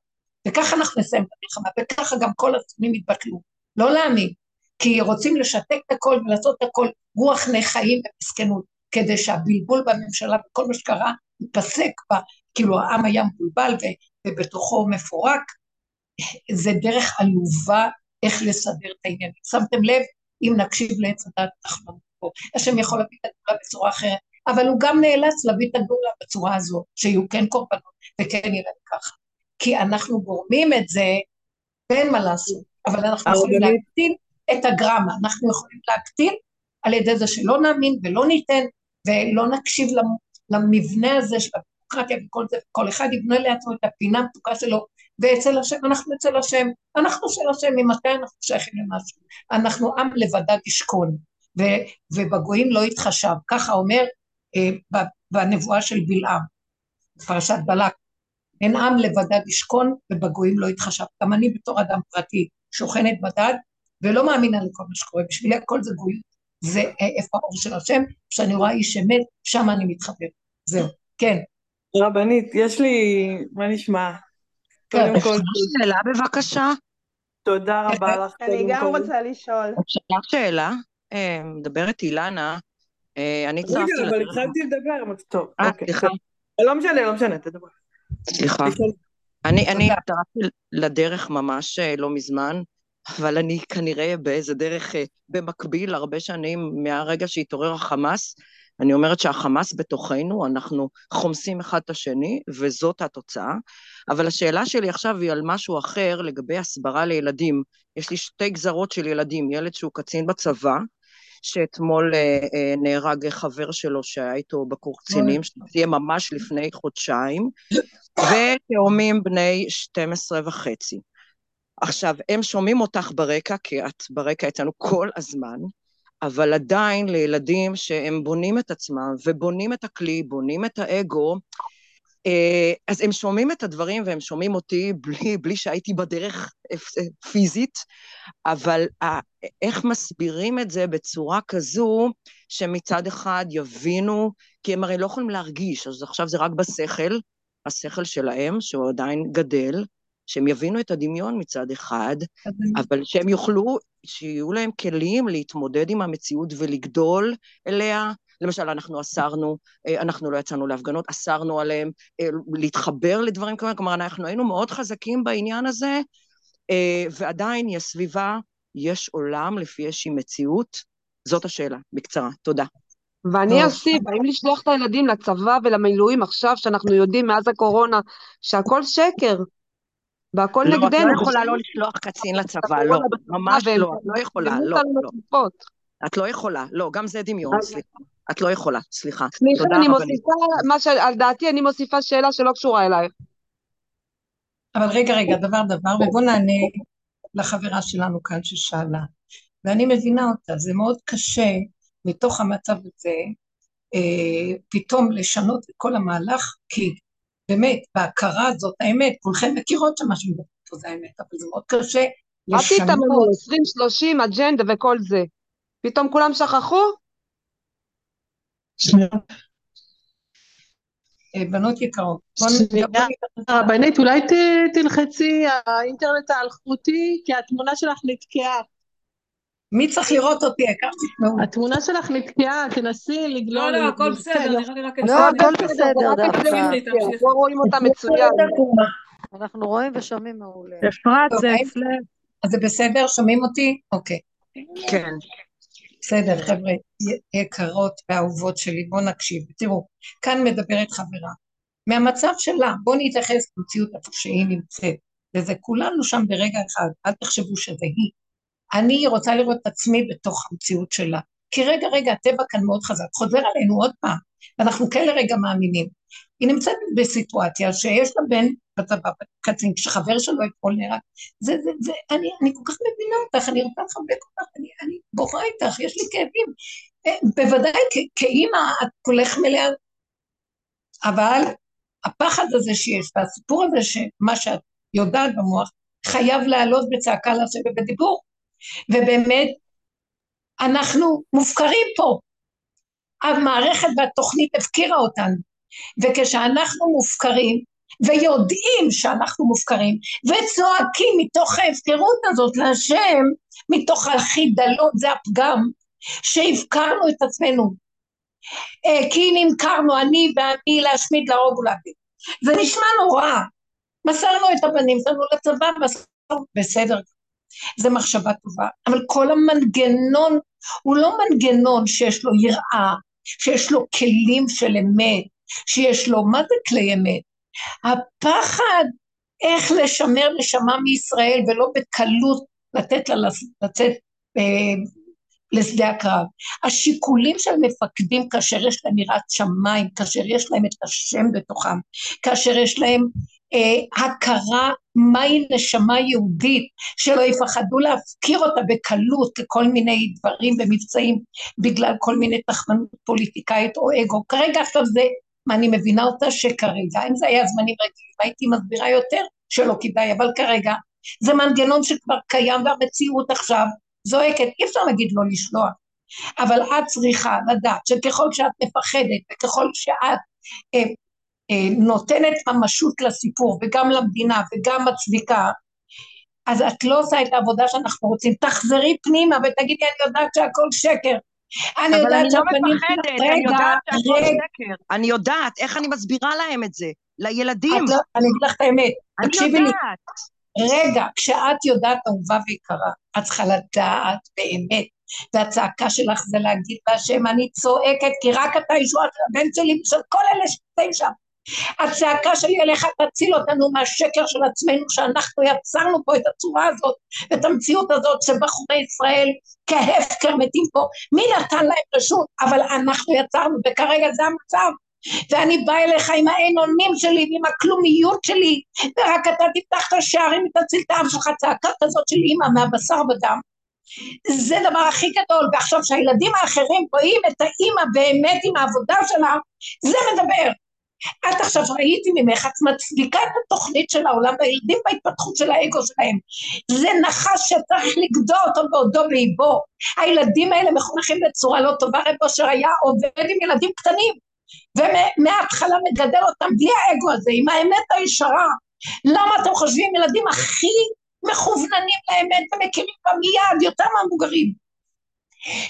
וככה אנחנו נסיים את המלחמה, וככה גם כל הזמנים יתבטלו. לא להאמין, כי רוצים לשתק את הכל ולעשות את הכל רוח נחיים ומסכנות, כדי שהבלבול בממשלה וכל מה שקרה ייפסק, בה, כאילו העם היה מבולבל ובתוכו מפורק, זה דרך עלובה איך לסדר את העניין. שמתם לב, אם נקשיב לעץ הדת, אנחנו פה. השם יכול להביא את הגאולה בצורה אחרת, אבל הוא גם נאלץ להביא את הגאולה בצורה הזו, שיהיו כן קורבנות וכן יראה ככה. כי אנחנו גורמים את זה, ואין מה לעשות, אבל אנחנו יכולים להקטין את הגרמה, אנחנו יכולים להקטין על ידי זה שלא נאמין ולא ניתן ולא נקשיב למבנה הזה של הדמוקרטיה וכל זה, כל אחד יבנה לעצמו את הפינה המתוקה שלו, ואצל השם, אנחנו אצל השם, אנחנו של השם, ממתי אנחנו שייכים למשהו? אנחנו עם לבדד ישכון, ו- ובגויים לא יתחשב, ככה אומר אה, בנבואה של בלעם, פרשת בלק, אין עם לבדד ישכון ובגויים לא יתחשב. גם אני בתור אדם פרטי שוכנת בדד ולא מאמינה לכל מה שקורה, בשבילי הכל זה גויות, זה אה, איפה האור של השם, כשאני רואה איש אמת, שם אני מתחבר. זהו, כן. רבנית, יש לי, מה נשמע? כן, קודם כל... שאלה בבקשה. תודה רבה לך. אני גם רוצה לשאול. אפשר שאלה? אה, מדברת אילנה, אה, אני צרפתי... רגע, אבל התחלתי לדבר, טוב, אוקיי. לא משנה, לא משנה, תדבר. סליחה. אני, אני הצטרפתי לדרך ממש אה, לא מזמן, אבל אני כנראה באיזה דרך אה, במקביל הרבה שנים מהרגע שהתעורר החמאס. אני אומרת שהחמאס בתוכנו, אנחנו חומסים אחד את השני, וזאת התוצאה. אבל השאלה שלי עכשיו היא על משהו אחר לגבי הסברה לילדים. יש לי שתי גזרות של ילדים, ילד שהוא קצין בצבא, שאתמול אה, אה, נהרג חבר שלו שהיה איתו בקורס קצינים, שזה ממש לפני חודשיים, ותאומים בני 12 וחצי. עכשיו, הם שומעים אותך ברקע, כי את ברקע אצלנו כל הזמן, אבל עדיין לילדים שהם בונים את עצמם ובונים את הכלי, בונים את האגו, אה, אז הם שומעים את הדברים והם שומעים אותי בלי, בלי שהייתי בדרך פיזית, אבל איך מסבירים את זה בצורה כזו שמצד אחד יבינו, כי הם הרי לא יכולים להרגיש, אז עכשיו זה רק בשכל, השכל שלהם, שהוא עדיין גדל, שהם יבינו את הדמיון מצד אחד, אבל שהם יוכלו, שיהיו להם כלים להתמודד עם המציאות ולגדול אליה, למשל, אנחנו אסרנו, אה, אנחנו לא יצאנו להפגנות, אסרנו עליהם אה, להתחבר לדברים כאלה, כלומר, אנחנו היינו מאוד חזקים בעניין הזה, אה, ועדיין יש סביבה, יש עולם לפי איזושהי מציאות. זאת השאלה, בקצרה. תודה. ואני אוסיף, האם לשלוח את הילדים לצבא ולמילואים עכשיו, שאנחנו יודעים מאז הקורונה שהכל שקר, והכל לא, נגדנו. לא, את לא יכולה לא לשלוח קצין לצבא, לא, ממש לא, לא יכולה, לא, לא. את לא יכולה, לא, גם זה דמיון, סליחה. את לא יכולה, סליחה. סליחה, אני מוסיפה, מה שעל דעתי אני מוסיפה שאלה שלא קשורה אלייך. אבל רגע, רגע, דבר דבר, ובוא נענה לחברה שלנו כאן ששאלה. ואני מבינה אותה, זה מאוד קשה מתוך המצב הזה אה, פתאום לשנות את כל המהלך, כי באמת, בהכרה הזאת האמת, כולכם מכירות שמה שמדברת פה זה האמת, אבל זה מאוד קשה לשנות. אל תתאמנו, 20, 30, אג'נדה וכל זה. פתאום כולם שכחו? אה, בנות יקרות. רבנית, אולי תלחצי האינטרנט האלחוטי, כי התמונה שלך נתקעה. מי צריך לראות אותי? העיקר תשמעו. התמונה שלך נתקעה, תנסי לגלול. לא, לא, הכל בסדר, נראה לי רק... לא, הכל בסדר, דווקא. לא רואים אותה מצוין. אנחנו רואים ושומעים מעולה. אפרת, זה אצלך. אז זה בסדר? שומעים אותי? אוקיי. כן. בסדר, חבר'ה, יקרות ואהובות שלי, בואו נקשיב. תראו, כאן מדברת חברה. מהמצב שלה, בואו נתייחס למציאות איפה שהיא נמצאת, וזה כולנו שם ברגע אחד, אל תחשבו שזה היא. אני רוצה לראות את עצמי בתוך המציאות שלה. כי רגע, רגע, הטבע כאן מאוד חזק, חוזר עלינו עוד פעם, ואנחנו כן לרגע מאמינים. היא נמצאת בסיטואציה שיש לה בן בצבא, קצין, כשחבר שלו אתמול נהרג, זה, זה, זה, אני, אני כל כך מבינה אותך, אני רוצה לחבק אותך, אני, אני בוכה איתך, יש לי כאבים. אה, בוודאי, כאימא את כולך מלאה, אבל הפחד הזה שיש, והסיפור הזה, שמה שאת יודעת במוח, חייב לעלות בצעקה להשם ובדיבור. ובאמת, אנחנו מופקרים פה. המערכת והתוכנית הפקירה אותנו. וכשאנחנו מופקרים, ויודעים שאנחנו מופקרים, וצועקים מתוך ההפקרות הזאת להשם, מתוך החידלון, זה הפגם, שהפקרנו את עצמנו. אה, כי נמכרנו, אני ואני, להשמיד, להרוג ולהגיד. זה נשמע נורא. מסרנו את הבנים שלנו לצבא, בסדר, זה מחשבה טובה, אבל כל המנגנון הוא לא מנגנון שיש לו יראה, שיש לו כלים של אמת, שיש לו, מה זה כלי אמת? הפחד איך לשמר נשמה מישראל ולא בקלות לתת לה לצאת אה, לשדה הקרב. השיקולים של מפקדים כאשר יש להם יראת שמיים, כאשר יש להם את השם בתוכם, כאשר יש להם אה, הכרה מהי נשמה יהודית, שלא יפחדו להפקיר אותה בקלות ככל מיני דברים ומבצעים בגלל כל מיני תחמנות פוליטיקאית או אגו. כרגע עכשיו זה מה אני מבינה אותה שכרגע, אם זה היה זמנים רגילים הייתי מסבירה יותר שלא כדאי, אבל כרגע זה מנגנון שכבר קיים והמציאות עכשיו זועקת, אי אפשר להגיד לא לשלוח, אבל את צריכה לדעת שככל שאת מפחדת וככל שאת אה, נותנת ממשות לסיפור וגם למדינה וגם מצדיקה, אז את לא עושה את העבודה שאנחנו רוצים. תחזרי פנימה ותגידי, אני יודעת שהכל שקר, אני יודעת שהפנים... אבל אני לא מפחדת, אני יודעת שהכל שקר. אני יודעת, איך אני מסבירה להם את זה? לילדים. לא, אני אגיד לך את האמת, תקשיבי לי. רגע, כשאת יודעת אהובה ויקרה, את צריכה לדעת באמת, והצעקה שלך זה להגיד להשם, אני צועקת, כי רק אתה ישועה של הבן שלי ושל כל אלה שנמצאים שם. הצעקה שלי אליך תציל אותנו מהשקר של עצמנו שאנחנו יצרנו פה את הצורה הזאת, את המציאות הזאת שבחורי ישראל כהפקר מתים פה. מי נתן להם רשות? אבל אנחנו יצרנו, וכרגע זה המצב. ואני באה אליך עם האין אונים שלי ועם הכלומיות שלי, ורק אתה תפתח את השערים ותציל את העם שלך, צעקה כזאת של אימא מהבשר ודם. זה הדבר הכי גדול, ועכשיו שהילדים האחרים רואים את האימא באמת עם העבודה שלה, זה מדבר. את עכשיו ראיתי ממך, את מצדיקה את התוכנית של העולם והילדים בהתפתחות של האגו שלהם. זה נחש שצריך לגדוע אותו בעודו באיבו. הילדים האלה מחונכים בצורה לא טובה, רב אושר היה עובד עם ילדים קטנים, ומההתחלה מגדל אותם בלי האגו הזה, עם האמת הישרה. למה אתם חושבים ילדים הכי מכווננים לאמת ומכירים בה מיד יותר מהמבוגרים?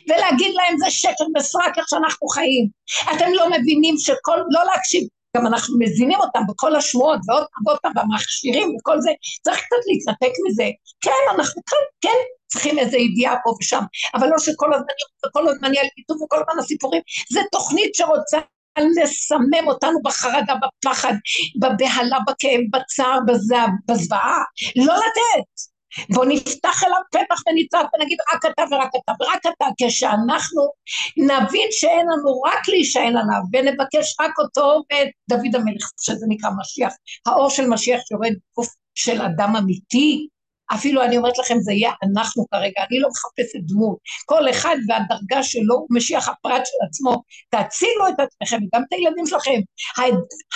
ולהגיד להם זה שקר בסרק איך שאנחנו חיים. אתם לא מבינים שכל, לא להקשיב, גם אנחנו מזינים אותם בכל השמועות ועוד פעם במכשירים וכל זה, צריך קצת להתנתק מזה. כן, אנחנו כאן, כן צריכים איזו ידיעה פה ושם, אבל לא שכל הזמן, כל הזמן יהיה כיתוב וכל הזמן הסיפורים, זה תוכנית שרוצה לסמם אותנו בחרדה, בפחד, בבהלה, בכאב, בצער, בזוועה, לא לתת. בוא נפתח אליו פתח ונצעק ונגיד רק אתה ורק אתה ורק אתה, כשאנחנו נבין שאין לנו רק להישען עליו ונבקש רק אותו ואת דוד המלך, שזה נקרא משיח, האור של משיח שיורד גוף של אדם אמיתי, אפילו אני אומרת לכם, זה יהיה אנחנו כרגע, אני לא מחפשת דמות. כל אחד והדרגה שלו הוא משיח הפרט של עצמו. תצילו את עצמכם וגם את הילדים שלכם.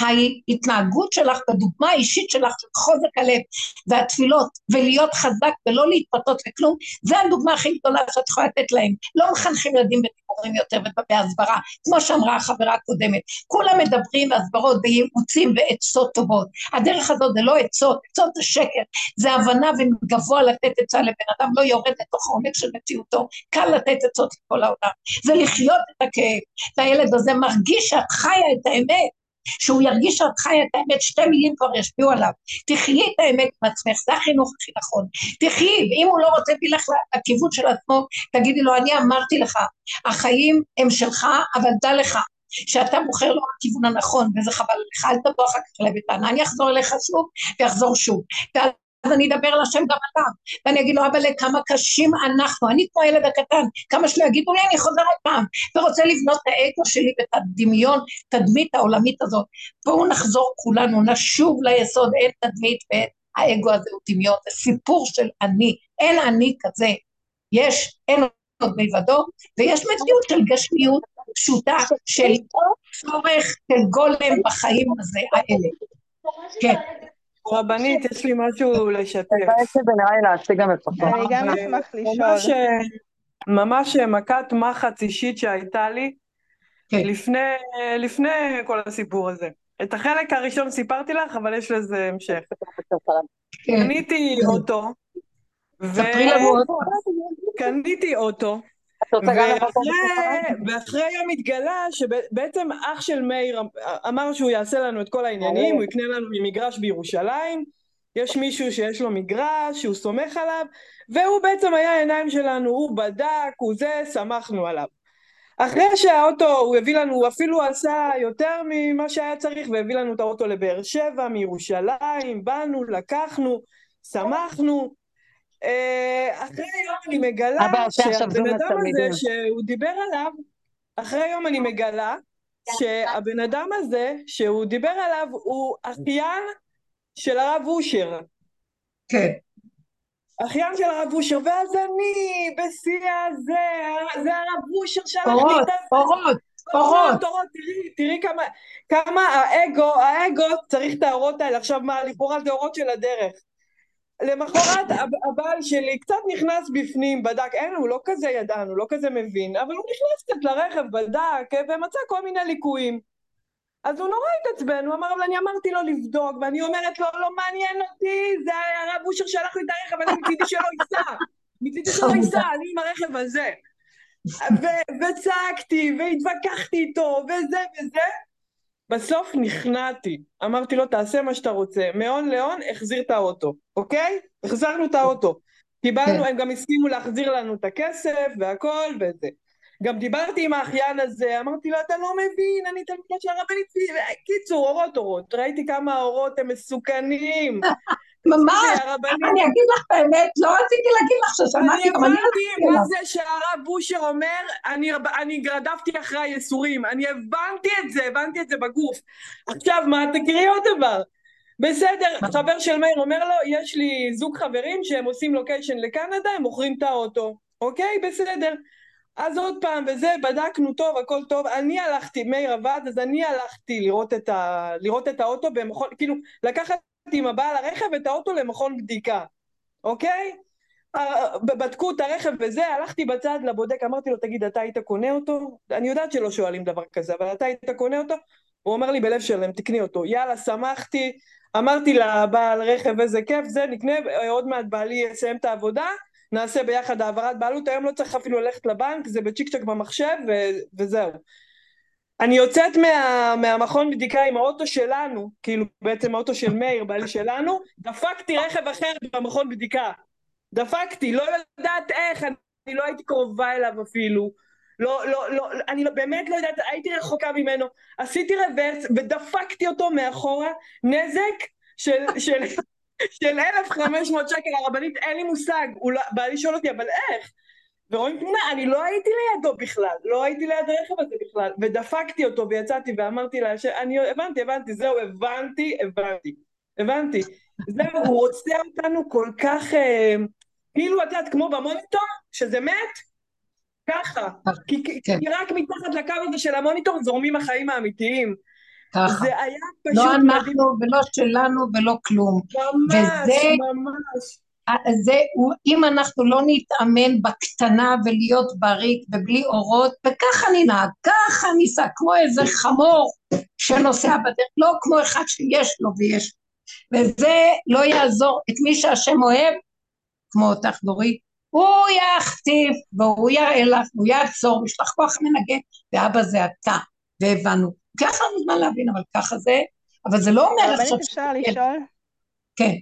ההתנהגות שלך, הדוגמה האישית שלך, של חוזק הלב והתפילות, ולהיות חזק ולא להתפתות לכלום, זה הדוגמה הכי גדולה שאת יכולה לתת להם. לא מחנכים ילדים בדיבורים יותר ובהסברה, כמו שאמרה החברה הקודמת. כולם מדברים בהסברות, בייעוצים ועצות טובות. הדרך הזאת זה לא עצות, עצות זה שקר, זה הבנה גבוה לתת עצה לבן אדם, לא יורד לתוך העומק של מציאותו, קל לתת עצות לכל העולם. זה לחיות את הכאב. והילד הזה מרגיש שאת חיה את האמת, שהוא ירגיש שאת חיה את האמת, שתי מילים כבר ישפיעו עליו. תחיי את האמת עם עצמך, זה החינוך הכי נכון. תחיי, ואם הוא לא רוצה תלך לכיוון של עצמו, תגידי לו, אני אמרתי לך, החיים הם שלך, אבל דע לך, שאתה בוחר לו בכיוון הנכון, וזה חבל לך, אל תבוא אחר כך אליי אני אחזור אליך שוב, ויחזור שוב. אז אני אדבר על השם גם עליו, ואני אגיד לו, אבל כמה קשים אנחנו, אני כמו הילד הקטן, כמה שלא יגידו לי, אני חוזר עוד פעם, ורוצה לבנות את האגו שלי ואת הדמיון, תדמית העולמית הזאת. בואו נחזור כולנו, נשוב ליסוד, אין תדמית ואין האגו הזה הוא דמיון, זה סיפור של אני, אין אני כזה, יש, אין עוד מלבדו, ויש מציאות של גשמיות פשוטה, של צורך של גולם בחיים הזה, האלה. כן. רבנית, יש לי משהו לשתף. אני גם אשמח לשאול. ממש מכת מחץ אישית שהייתה לי כן. לפני, כל הסיפור הזה. את החלק הראשון סיפרתי לך, אבל יש לזה המשך. כן. קניתי אוטו. ספרי לנו אוטו. קניתי אוטו. ואחרי היום התגלה שבעצם אח של מאיר אמר שהוא יעשה לנו את כל העניינים, הוא יקנה לנו מגרש בירושלים, יש מישהו שיש לו מגרש, שהוא סומך עליו, והוא בעצם היה העיניים שלנו, הוא בדק, הוא זה, שמחנו עליו. אחרי שהאוטו, הוא הביא לנו, הוא אפילו עשה יותר ממה שהיה צריך, והביא לנו את האוטו לבאר שבע, מירושלים, באנו, לקחנו, שמחנו, אחרי יום אני מגלה שהבן אדם הזה שהוא דיבר עליו, אחרי יום אני מגלה שהבן אדם הזה שהוא דיבר עליו הוא אחיין של הרב אושר. כן. אחיין של הרב אושר, ואז אני בשיא הזה, זה הרב אושר שלח לי את זה. אורות, אורות. אורות, תראי, תראי כמה, כמה האגו, האגו צריך את האורות האלה. עכשיו מה, לכאורה זה אורות של הדרך. למחרת הבעל שלי קצת נכנס בפנים, בדק, אין, הוא לא כזה ידען, הוא לא כזה מבין, אבל הוא נכנס קצת לרכב, בדק, ומצא כל מיני ליקויים. אז הוא נורא התעצבן, הוא אמר, אבל אני אמרתי לו לבדוק, ואני אומרת לו, לא מעניין אותי, זה הרב אושר שלח לי את הרכב, אני מצידי שלא ייסע. מצידי שלא ייסע, אני עם הרכב הזה. וצעקתי, והתווכחתי איתו, וזה וזה. בסוף נכנעתי, אמרתי לו תעשה מה שאתה רוצה, מהון להון החזיר את האוטו, אוקיי? החזרנו את האוטו, קיבלנו, כן. הם גם הסכימו להחזיר לנו את הכסף והכל וזה. גם דיברתי עם האחיין הזה, אמרתי לו אתה לא מבין, אני תלמידה של הרבנית, קיצור אורות אורות, ראיתי כמה האורות הם מסוכנים, ממש, אני אגיד לך את האמת, לא רציתי להגיד לך ששמעתי, גם אני הבנתי מה זה שהרב בושר אומר, אני רדפתי אחרי הייסורים, אני הבנתי את זה, הבנתי את זה בגוף. עכשיו מה, תקראי עוד דבר. בסדר, חבר של מאיר אומר לו, יש לי זוג חברים שהם עושים לוקיישן לקנדה, הם מוכרים את האוטו, אוקיי? בסדר. אז עוד פעם, וזה, בדקנו טוב, הכל טוב. אני הלכתי, מאיר עבד, אז אני הלכתי לראות את, ה, לראות את האוטו במכון, כאילו, לקחת עם הבעל הרכב את האוטו למכון בדיקה, אוקיי? בדקו את הרכב וזה, הלכתי בצד לבודק, אמרתי לו, תגיד, אתה היית קונה אותו? אני יודעת שלא שואלים דבר כזה, אבל אתה היית קונה אותו? הוא אומר לי בלב שלם, תקני אותו. יאללה, שמחתי, אמרתי לבעל רכב, איזה כיף, זה, נקנה, עוד מעט בעלי יסיים את העבודה, נעשה ביחד העברת בעלות, היום לא צריך אפילו ללכת לבנק, זה בצ'יק צ'ק במחשב, ו- וזהו. אני יוצאת מה, מהמכון בדיקה עם האוטו שלנו, כאילו בעצם האוטו של מאיר, בעלי שלנו, דפקתי רכב אחר במכון בדיקה. דפקתי, לא יודעת איך, אני לא הייתי קרובה אליו אפילו. לא, לא, לא, אני לא, באמת לא יודעת, הייתי רחוקה ממנו. עשיתי רוורס ודפקתי אותו מאחורה, נזק של, של, של 1,500 שקל, הרבנית, אין לי מושג. לא, בעלי שואל אותי, אבל איך? ורואים תמונה, אני לא הייתי לידו בכלל, לא הייתי ליד הרכב הזה בכלל, ודפקתי אותו ויצאתי ואמרתי לה, אני הבנתי, הבנתי, זהו, הבנתי, הבנתי, הבנתי. זהו, הוא רוצה אותנו כל כך, אה, כאילו, את יודעת, כמו במוניטור, שזה מת, ככה. כי, כן. כי רק מתחת לקו הזה של המוניטור זורמים החיים האמיתיים. ככה. זה היה פשוט... לא אנחנו ולא שלנו ולא כלום. ממש, וזה... ממש. זה, אם אנחנו לא נתאמן בקטנה ולהיות בריק ובלי אורות, וככה ננהג, ככה ניסע, כמו איזה חמור שנוסע בדרך, לא כמו אחד שיש לו ויש. וזה לא יעזור, את מי שהשם אוהב, כמו אותך דורית, הוא יחטיף והוא יראה לך, הוא יעצור, יש לך כוח מנגן, ואבא זה אתה, והבנו. לוקח לנו זמן להבין, אבל ככה זה, אבל זה לא אומר עכשיו... רבנית, אפשר לשאול? כן.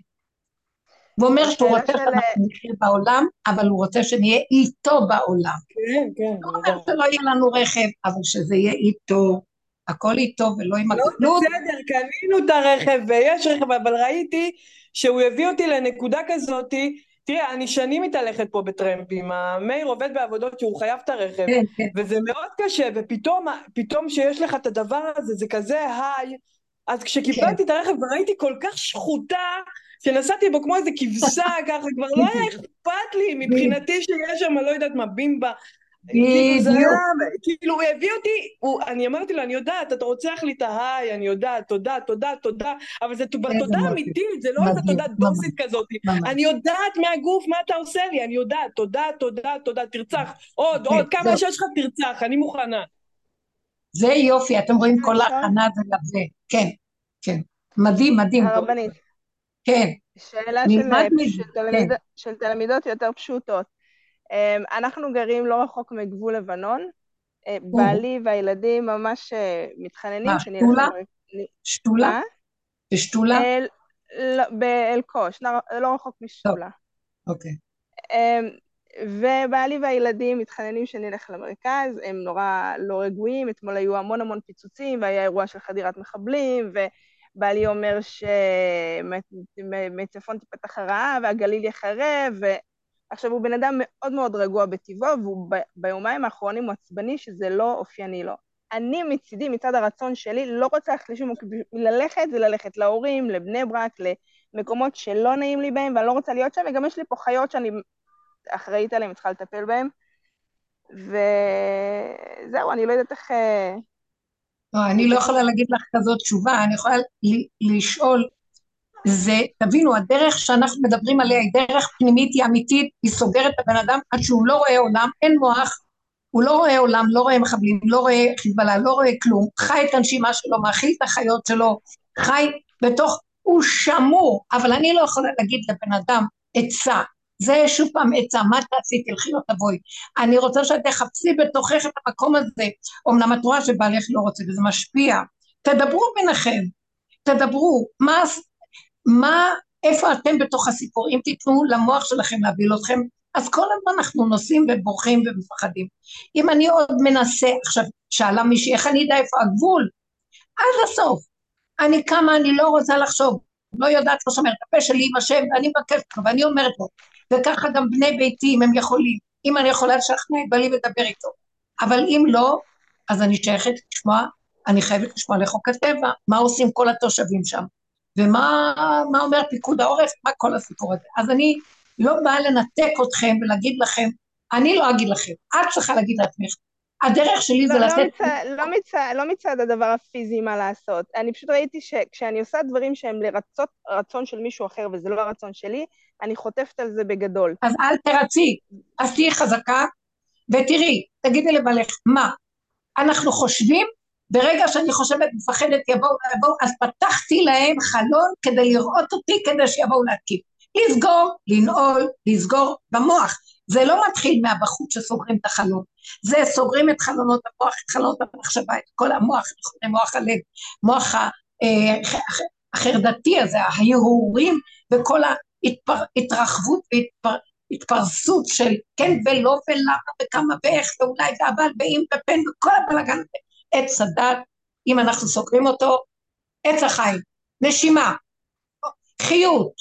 הוא אומר שהוא רוצה. שאנחנו נחיה בעולם, אבל הוא רוצה שנהיה איתו בעולם. כן, כן. הוא אומר שלא יהיה לנו רכב, אבל שזה יהיה איתו. הכל איתו ולא עם הגלות. לא בסדר, קנינו את הרכב ויש רכב, אבל ראיתי שהוא הביא אותי לנקודה כזאתי, תראה, אני שנים מתהלכת פה בטרמפים, המאיר עובד בעבודות שהוא חייב את הרכב, כן, כן. וזה מאוד קשה, ופתאום שיש לך את הדבר הזה, זה כזה היי, אז כשקיבלתי כן. את הרכב וראיתי כל כך שחוטה, שנסעתי בו כמו איזה כבשה ככה, כבר לא היה אכפת לי מבחינתי שיש שם, לא יודעת מה, בימבה. בדיוק. כאילו, הוא הביא אותי, אני אמרתי לו, אני יודעת, אתה רוצח לי את ההיי, אני יודעת, תודה, תודה, תודה, אבל זה תודה אמיתית, זה לא איזה תודה דוסית כזאת. אני יודעת מהגוף מה אתה עושה לי, אני יודעת, תודה, תודה, תודה, תרצח. עוד, עוד, כמה שיש לך תרצח, אני מוכנה. זה יופי, אתם רואים כל ההכנה זה לזה, כן, כן. מדהים, מדהים. הרבנית. כן. שאלה של, של, תלמיד, כן. של תלמידות יותר פשוטות. אמ, אנחנו גרים לא רחוק מגבול לבנון. אה, בעלי והילדים ממש אה, מתחננים מה, שטולה? שטולה? בשטולה? לא, באלקוש, לא, לא רחוק משטולה. אוקיי. אמ, ובעלי והילדים מתחננים שנלך למרכז, הם נורא לא רגועים, אתמול היו המון המון פיצוצים והיה אירוע של חדירת מחבלים, ובעלי אומר שמצפון תיפתח הרעה והגליל יחרב, עכשיו, הוא בן אדם מאוד מאוד רגוע בטבעו, והוא ב- ביומיים האחרונים הוא עצבני שזה לא אופייני לו. אני מצידי, מצד הרצון שלי, לא רוצה ללכת לשום מקום, ללכת זה ללכת להורים, לבני ברק, למקומות שלא נעים לי בהם, ואני לא רוצה להיות שם, וגם יש לי פה חיות שאני אחראית עליהן, צריכה לטפל בהן. וזהו, אני לא יודעת איך... לא, אני לא יכולה להגיד לך כזאת תשובה, אני יכולה לשאול זה, תבינו, הדרך שאנחנו מדברים עליה היא דרך פנימית, היא אמיתית, היא סוגרת את הבן אדם עד שהוא לא רואה עולם, אין מוח, הוא לא רואה עולם, לא רואה מחבלים, לא רואה חיזבאללה, לא רואה כלום, חי את הנשימה שלו, מאכיל את החיות שלו, חי בתוך, הוא שמור, אבל אני לא יכולה להגיד לבן אדם עצה, זה שוב פעם עצה, מה תעשי, תלכי לא תבואי. אני רוצה שאת תחפשי בתוכך את המקום הזה, אמנם את רואה שבעלך לא רוצה וזה משפיע, תדברו ביניכם, תדברו, מה, מה, איפה אתם בתוך הסיפור? אם תיתנו למוח שלכם להביא אתכם, אז כל הזמן אנחנו נוסעים ובורחים ומפחדים. אם אני עוד מנסה, עכשיו שאלה מישהי, איך אני אדע איפה הגבול? עד הסוף. אני קמה, אני לא רוצה לחשוב, לא יודעת, לא שומרת, הפה שלי עם השם, ואני מבקשת לו, ואני אומרת לו, וככה גם בני ביתי, אם הם יכולים, אם אני יכולה לשכנע את בעלי ולדבר איתו. אבל אם לא, אז אני שייכת לשמוע, אני חייבת לשמוע לחוק הטבע, מה עושים כל התושבים שם. ומה אומר פיקוד העורף, מה כל הסיפור הזה. אז אני לא באה לנתק אתכם ולהגיד לכם, אני לא אגיד לכם, את צריכה להגיד לעצמך. הדרך שלי לא, זה לא לתת... מצד, לא, מצד, לא מצד הדבר הפיזי מה לעשות. אני פשוט ראיתי שכשאני עושה דברים שהם לרצות רצון של מישהו אחר וזה לא הרצון שלי, אני חוטפת על זה בגדול. אז אל תרצי, אז תהיי חזקה, ותראי, תגידי לבעלך, מה, אנחנו חושבים ברגע שאני חושבת, מפחדת, יבואו, יבואו, אז פתחתי להם חלון כדי לראות אותי, כדי שיבואו להתקיף. לסגור, לנעול, לסגור במוח. זה לא מתחיל מהבחוץ שסוגרים את החלון, זה סוגרים את חלונות המוח, את חלונות המחשבה, את כל המוח, מוח הלב, מוח אה, החרדתי הזה, ההרהורים וכל ההתרחבות והתפרסות של כן ולא ולמה וכמה ואיך ואולי ואבל ואם ופן וכל הבלאגן הזה. עץ הדת, אם אנחנו סוגרים אותו, עץ החיים, נשימה, חיות,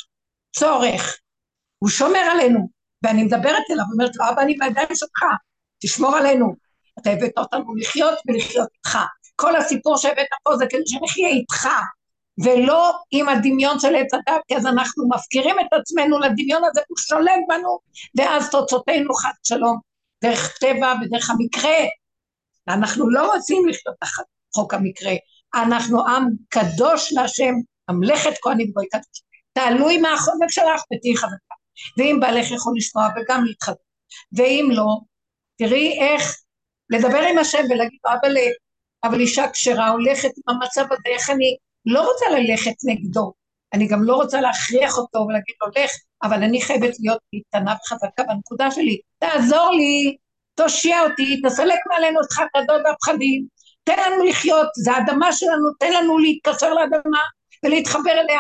צורך, הוא שומר עלינו, ואני מדברת אליו, אומרת לו, אבא, אני בידיים שלך, תשמור עלינו. אתה הבאת אותנו לחיות ולחיות איתך. כל הסיפור שהבאת פה זה כדי שנחיה איתך, ולא עם הדמיון של עץ הדת, כי אז אנחנו מפקירים את עצמנו לדמיון הזה, הוא שולט בנו, ואז תוצאותינו חד שלום, דרך טבע ודרך המקרה, אנחנו לא רוצים לחיות תחת חוק המקרה, אנחנו עם קדוש להשם, ממלכת כהנים גוי קדוש. תעלוי מהחומק שלך ותהיי חזקה. ואם בעלך יכול לשמוע וגם להתחתן, ואם לא, תראי איך לדבר עם השם ולהגיד אבל, אבל אישה כשרה הולכת עם המצב הזה, איך אני לא רוצה ללכת נגדו, אני גם לא רוצה להכריח אותו ולהגיד לו, לך, אבל אני חייבת להיות איתנה וחזקה בנקודה שלי, תעזור לי, תושיע אותי, תסלק מעלינו את חרדות והפחדים, תן לנו לחיות, זה האדמה שלנו, תן לנו להתקשר לאדמה ולהתחבר אליה,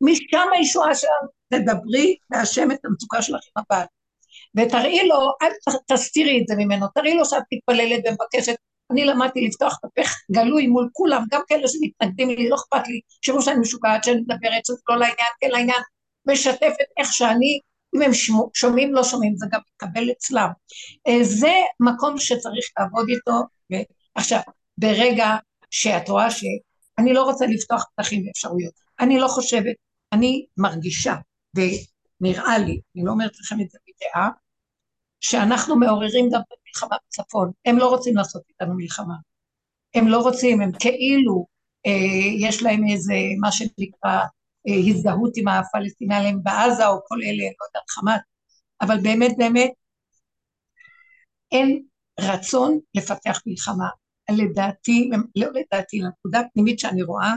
משם הישועה שלנו. תדברי להשם את המצוקה שלך עם הבעל. ותראי לו, אל תסתירי את זה ממנו, תראי לו שאת מתפללת ומבקשת. אני למדתי לפתוח את הפך גלוי מול כולם, גם כאלה שמתנגדים לי, לא אכפת לי, שיראו שאני משוגעת, שאני מדברת, שזה לא לעניין, כן לעניין, משתפת איך שאני, אם הם שומעים, לא שומעים, זה גם מתקבל אצלם. אה, זה מקום שצריך לעבוד איתו, עכשיו, ברגע שאת רואה שאני לא רוצה לפתוח פתחים ואפשרויות, אני לא חושבת, אני מרגישה, ונראה לי, אני לא אומרת לכם את זה בדעה, שאנחנו מעוררים גם במלחמה בצפון. הם לא רוצים לעשות איתנו מלחמה. הם לא רוצים, הם כאילו, אה, יש להם איזה, מה שנקרא, אה, הזדהות עם הפלסטינאים בעזה, או כל אלה, לא יודעת, חמאס, אבל באמת באמת, אין רצון לפתח מלחמה. לדעתי, לא לדעתי, לנקודה הפנימית שאני רואה,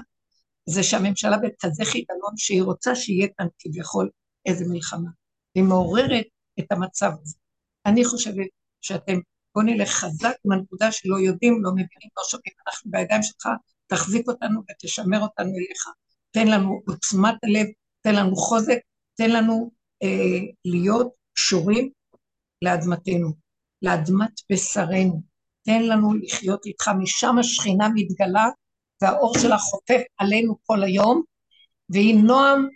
זה שהממשלה בכזה חידלון שהיא רוצה שיהיה כאן כביכול איזה מלחמה. היא מעוררת את המצב הזה. אני חושבת שאתם, בואו נלך חזק עם הנקודה שלא יודעים, לא מבינים, לא שומעים, אנחנו בידיים שלך, תחזיק אותנו ותשמר אותנו אליך. תן לנו עוצמת הלב, תן לנו חוזק, תן לנו אה, להיות קשורים לאדמתנו, לאדמת בשרנו. תן לנו לחיות איתך, משם השכינה מתגלה, והאור שלה חופף עלינו כל היום, והיא נועם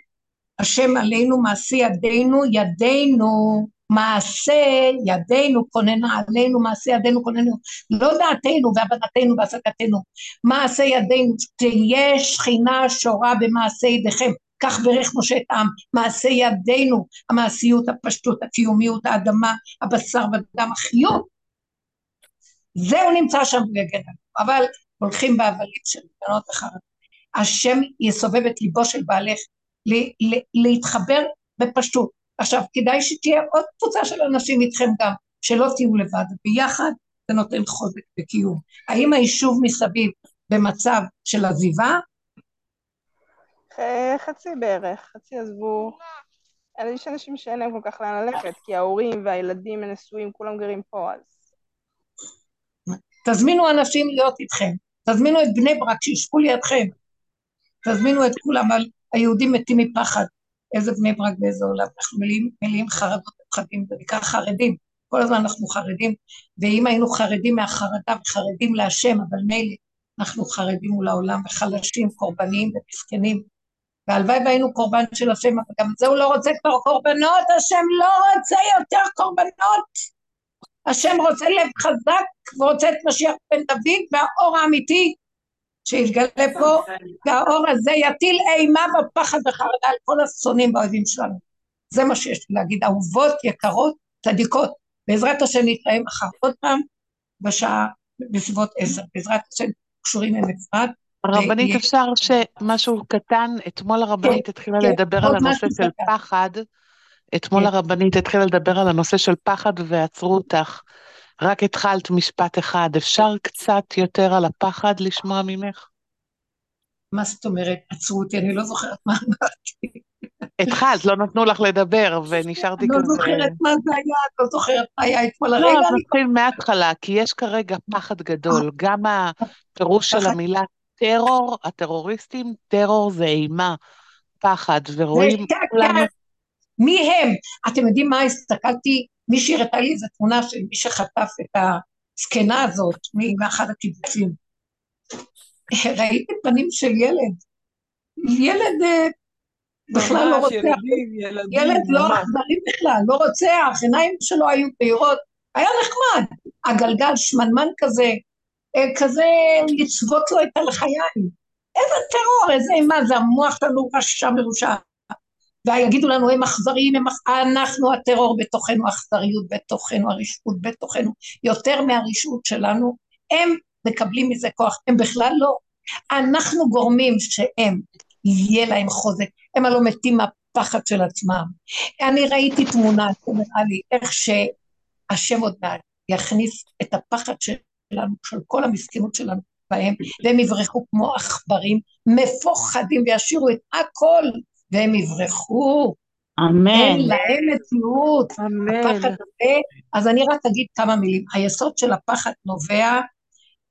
השם עלינו מעשי ידינו, ידינו מעשה ידינו כוננה עלינו, מעשה ידינו כוננו, לא דעתנו והבנתנו והשגתנו, מעשה ידינו, תהיה שכינה שורה במעשה ידיכם, כך ברך משה את העם, מעשה ידינו, המעשיות, הפשטות, הקיומיות, האדמה, הבשר והדם, החיות, זהו נמצא שם ויגן אבל הולכים בהבלים של בנות וחרדות. השם יסובב את ליבו של בעלך להתחבר בפשטות. עכשיו, כדאי שתהיה עוד קבוצה של אנשים איתכם גם, שלא תהיו לבד, ביחד זה נותן חוזק וקיום. האם היישוב מסביב במצב של עזיבה? חצי בערך, חצי עזבו. יש אנשים שאין להם כל כך לאן ללכת, כי ההורים והילדים הנשואים, כולם גרים פה, אז... תזמינו אנשים להיות איתכם, תזמינו את בני ברק שישבו לידכם, תזמינו את כולם, אבל היהודים מתים מפחד. איזה בני ברק ואיזה עולם, אנחנו מלאים, מלאים חרדות ופחדים, זה נקרא חרדים, כל הזמן אנחנו חרדים, ואם היינו חרדים מהחרדה וחרדים להשם, אבל מילא, אנחנו חרדים מול העולם וחלשים, קורבניים ומסכנים, והלוואי והיינו קורבן של השם, אבל גם זה הוא לא רוצה כבר קורבנות, השם לא רוצה יותר קורבנות. השם רוצה לב חזק, ורוצה את משיח בן דוד, והאור האמיתי שיתגלה פה, והאור הזה יטיל אימה ופחד וחרדה על כל השונאים והאויבים שלנו. זה מה שיש לי להגיד, אהובות, יקרות, צדיקות. בעזרת השם נתראה מחר עוד פעם, בשעה, בסביבות עשר. בעזרת השם קשורים עם אפרת. הרבנית, אפשר שמשהו קטן, אתמול הרבנית כן, התחילה כן, לדבר על הנושא של פחד. אתמול כן. הרבנית התחילה לדבר על הנושא של פחד ועצרו אותך. רק התחלת משפט אחד, אפשר קצת יותר על הפחד לשמוע ממך? מה זאת אומרת, עצרו אותי, אני לא זוכרת מה אמרתי. התחלת, לא נתנו לך לדבר, ונשארתי כזה... לא זוכרת מה זה היה, לא זוכרת מה היה אתמול הרגע. לא, אז נתחיל מההתחלה, כי יש כרגע פחד גדול. גם הפירוש של המילה טרור, הטרוריסטים, טרור זה אימה, פחד, ורואים... מי הם? אתם יודעים מה, הסתכלתי, מישהי הראתה לי איזו תמונה של מי שחטף את הזקנה הזאת מאחד הקיבוצים. ראיתי פנים של ילד. ילד אה, בכלל לא רוצח. ילד לא אכזרי בכלל, לא רוצח, עיניים שלו היו בהירות, היה נחמד. הגלגל שמנמן כזה, אה, כזה לצוות לו את הלחיים. איזה טרור, איזה אימה, זה המוח שלנו רשע מרושע. ויגידו לנו הם אכזריים, הם... אנחנו הטרור בתוכנו, האכזריות בתוכנו, הרשעות בתוכנו, יותר מהרשעות שלנו, הם מקבלים מזה כוח, הם בכלל לא. אנחנו גורמים שהם, יהיה להם חוזק, הם הלא מתים מהפחד של עצמם. אני ראיתי תמונה, נראה לי, איך שהשם עוד מעט יכניס את הפחד שלנו, של כל המסכנות שלנו בהם, והם יברחו כמו עכברים, מפוחדים וישאירו את הכל והם יברחו. אמן. אין להם מציאות. אמן. הפחד הזה, אז אני רק אגיד כמה מילים. היסוד של הפחד נובע,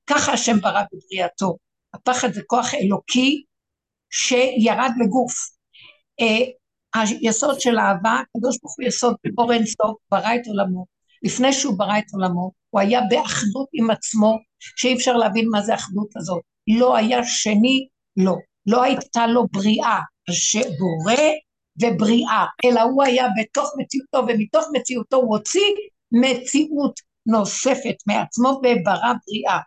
ככה השם ברא בבריאתו. הפחד זה כוח אלוקי שירד לגוף. אה, היסוד של האהבה, הקדוש ברוך הוא יסוד אור אין סוף, ברא את עולמו. לפני שהוא ברא את עולמו, הוא היה באחדות עם עצמו, שאי אפשר להבין מה זה אחדות הזאת. לא היה שני, לא. לא הייתה לו בריאה, שבורא ובריאה, אלא הוא היה בתוך מציאותו, ומתוך מציאותו הוא הוציא מציאות נוספת מעצמו וברא בריאה.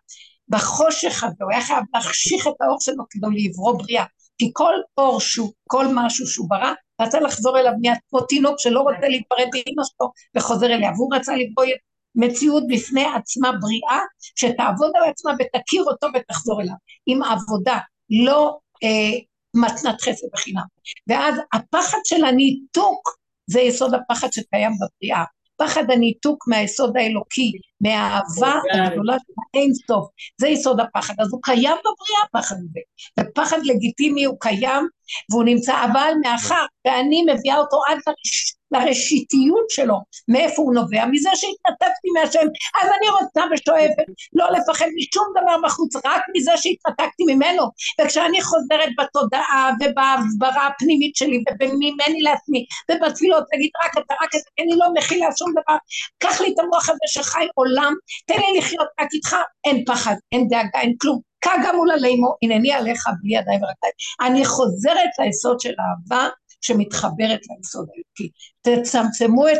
בחושך הזה הוא היה חייב להחשיך את האור שלו כדי לברוא בריאה, כי כל אור שהוא, כל משהו שהוא ברא, רצה לחזור אליו מיד כמו תינוק שלא רוצה להיפרד מאמא שלו וחוזר אליה, והוא רצה לברוא מציאות בפני עצמה בריאה, שתעבוד על עצמה ותכיר אותו ותחזור אליו, עם עבודה, לא אה, מתנת חסד בחינם. ואז הפחד של הניתוק זה יסוד הפחד שקיים בבריאה. פחד הניתוק מהיסוד האלוקי, מהאהבה הגדולה של האינסטוף, זה יסוד הפחד. אז הוא קיים בבריאה, הפחד הזה. ופחד לגיטימי הוא קיים, והוא נמצא, אבל מאחר ואני מביאה אותו עד לראש, לראשיתיות שלו, מאיפה הוא נובע? מזה שהתנתקתי מהשם, אז אני רוצה ושואפת לא לפחד משום דבר בחוץ, רק מזה שהתנתקתי ממנו, וכשאני חוזרת בתודעה ובהסברה הפנימית שלי וממני לעצמי, ובתפילות להגיד רק אתה, רק אתה, אני לא מכילה שום דבר, קח לי את המוח הזה שחי עולם, תן לי לחיות רק איתך, אין פחד, אין דאגה, אין כלום. כגה מול עלימו, הנני עליך בלי ידיים ורגליים. אני חוזרת ליסוד של אהבה, שמתחברת ליסוד האלוקי. תצמצמו את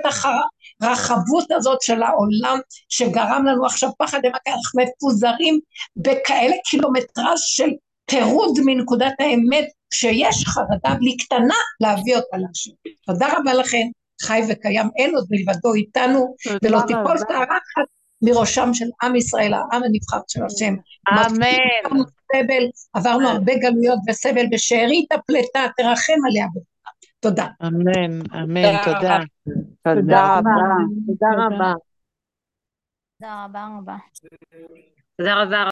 הרחבות הזאת של העולם שגרם לנו עכשיו פחד ומכה, אנחנו מפוזרים בכאלה קילומטרז של פירוד מנקודת האמת, שיש חרדה בלי קטנה להביא אותה להשם. תודה רבה לכם, חי וקיים, אין עוד מלבדו איתנו, ולא תיפול שערה אחת מראשם של עם ישראל, העם הנבחר של השם. אמן. עברנו הרבה גלויות וסבל, בשארית הפלטה, תרחם עליה. תודה. אמן, אמן, תודה. תודה רבה. תודה רבה. תודה רבה רבה. תודה רבה.